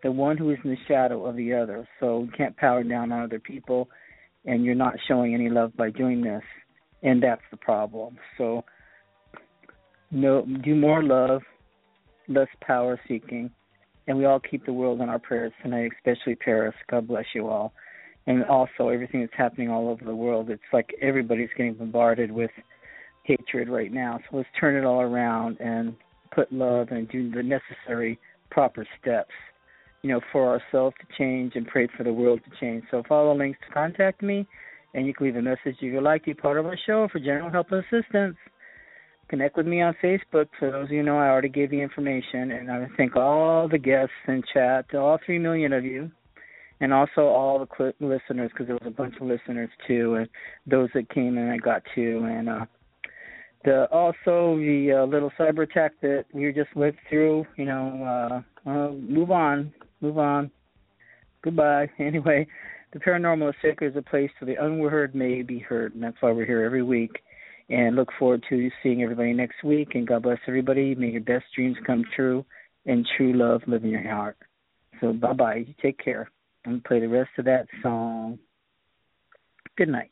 The one who is in the shadow of the other. So you can't power down on other people, and you're not showing any love by doing this. And that's the problem. So no, do more love, less power seeking, and we all keep the world in our prayers tonight, especially Paris. God bless you all and also everything that's happening all over the world. It's like everybody's getting bombarded with hatred right now. So let's turn it all around and put love and do the necessary proper steps, you know, for ourselves to change and pray for the world to change. So follow links to contact me, and you can leave a message if you'd like to be part of our show for general help and assistance. connect with me on Facebook. For those of you know, I already gave you information, and I thank all the guests in chat, all three million of you, and also all the cl- listeners because there was a bunch of listeners too, and those that came and I got to, and uh, the also the uh, little cyber attack that we just went through. You know, uh, uh, move on, move on. Goodbye. [LAUGHS] Anyway, the paranormal is is a place where the unheard may be heard, and that's why we're here every week. And look forward to seeing everybody next week. And God bless everybody. May your best dreams come true, and true love live in your heart. So bye bye. Take care. I'm gonna play the rest of that song. Good night.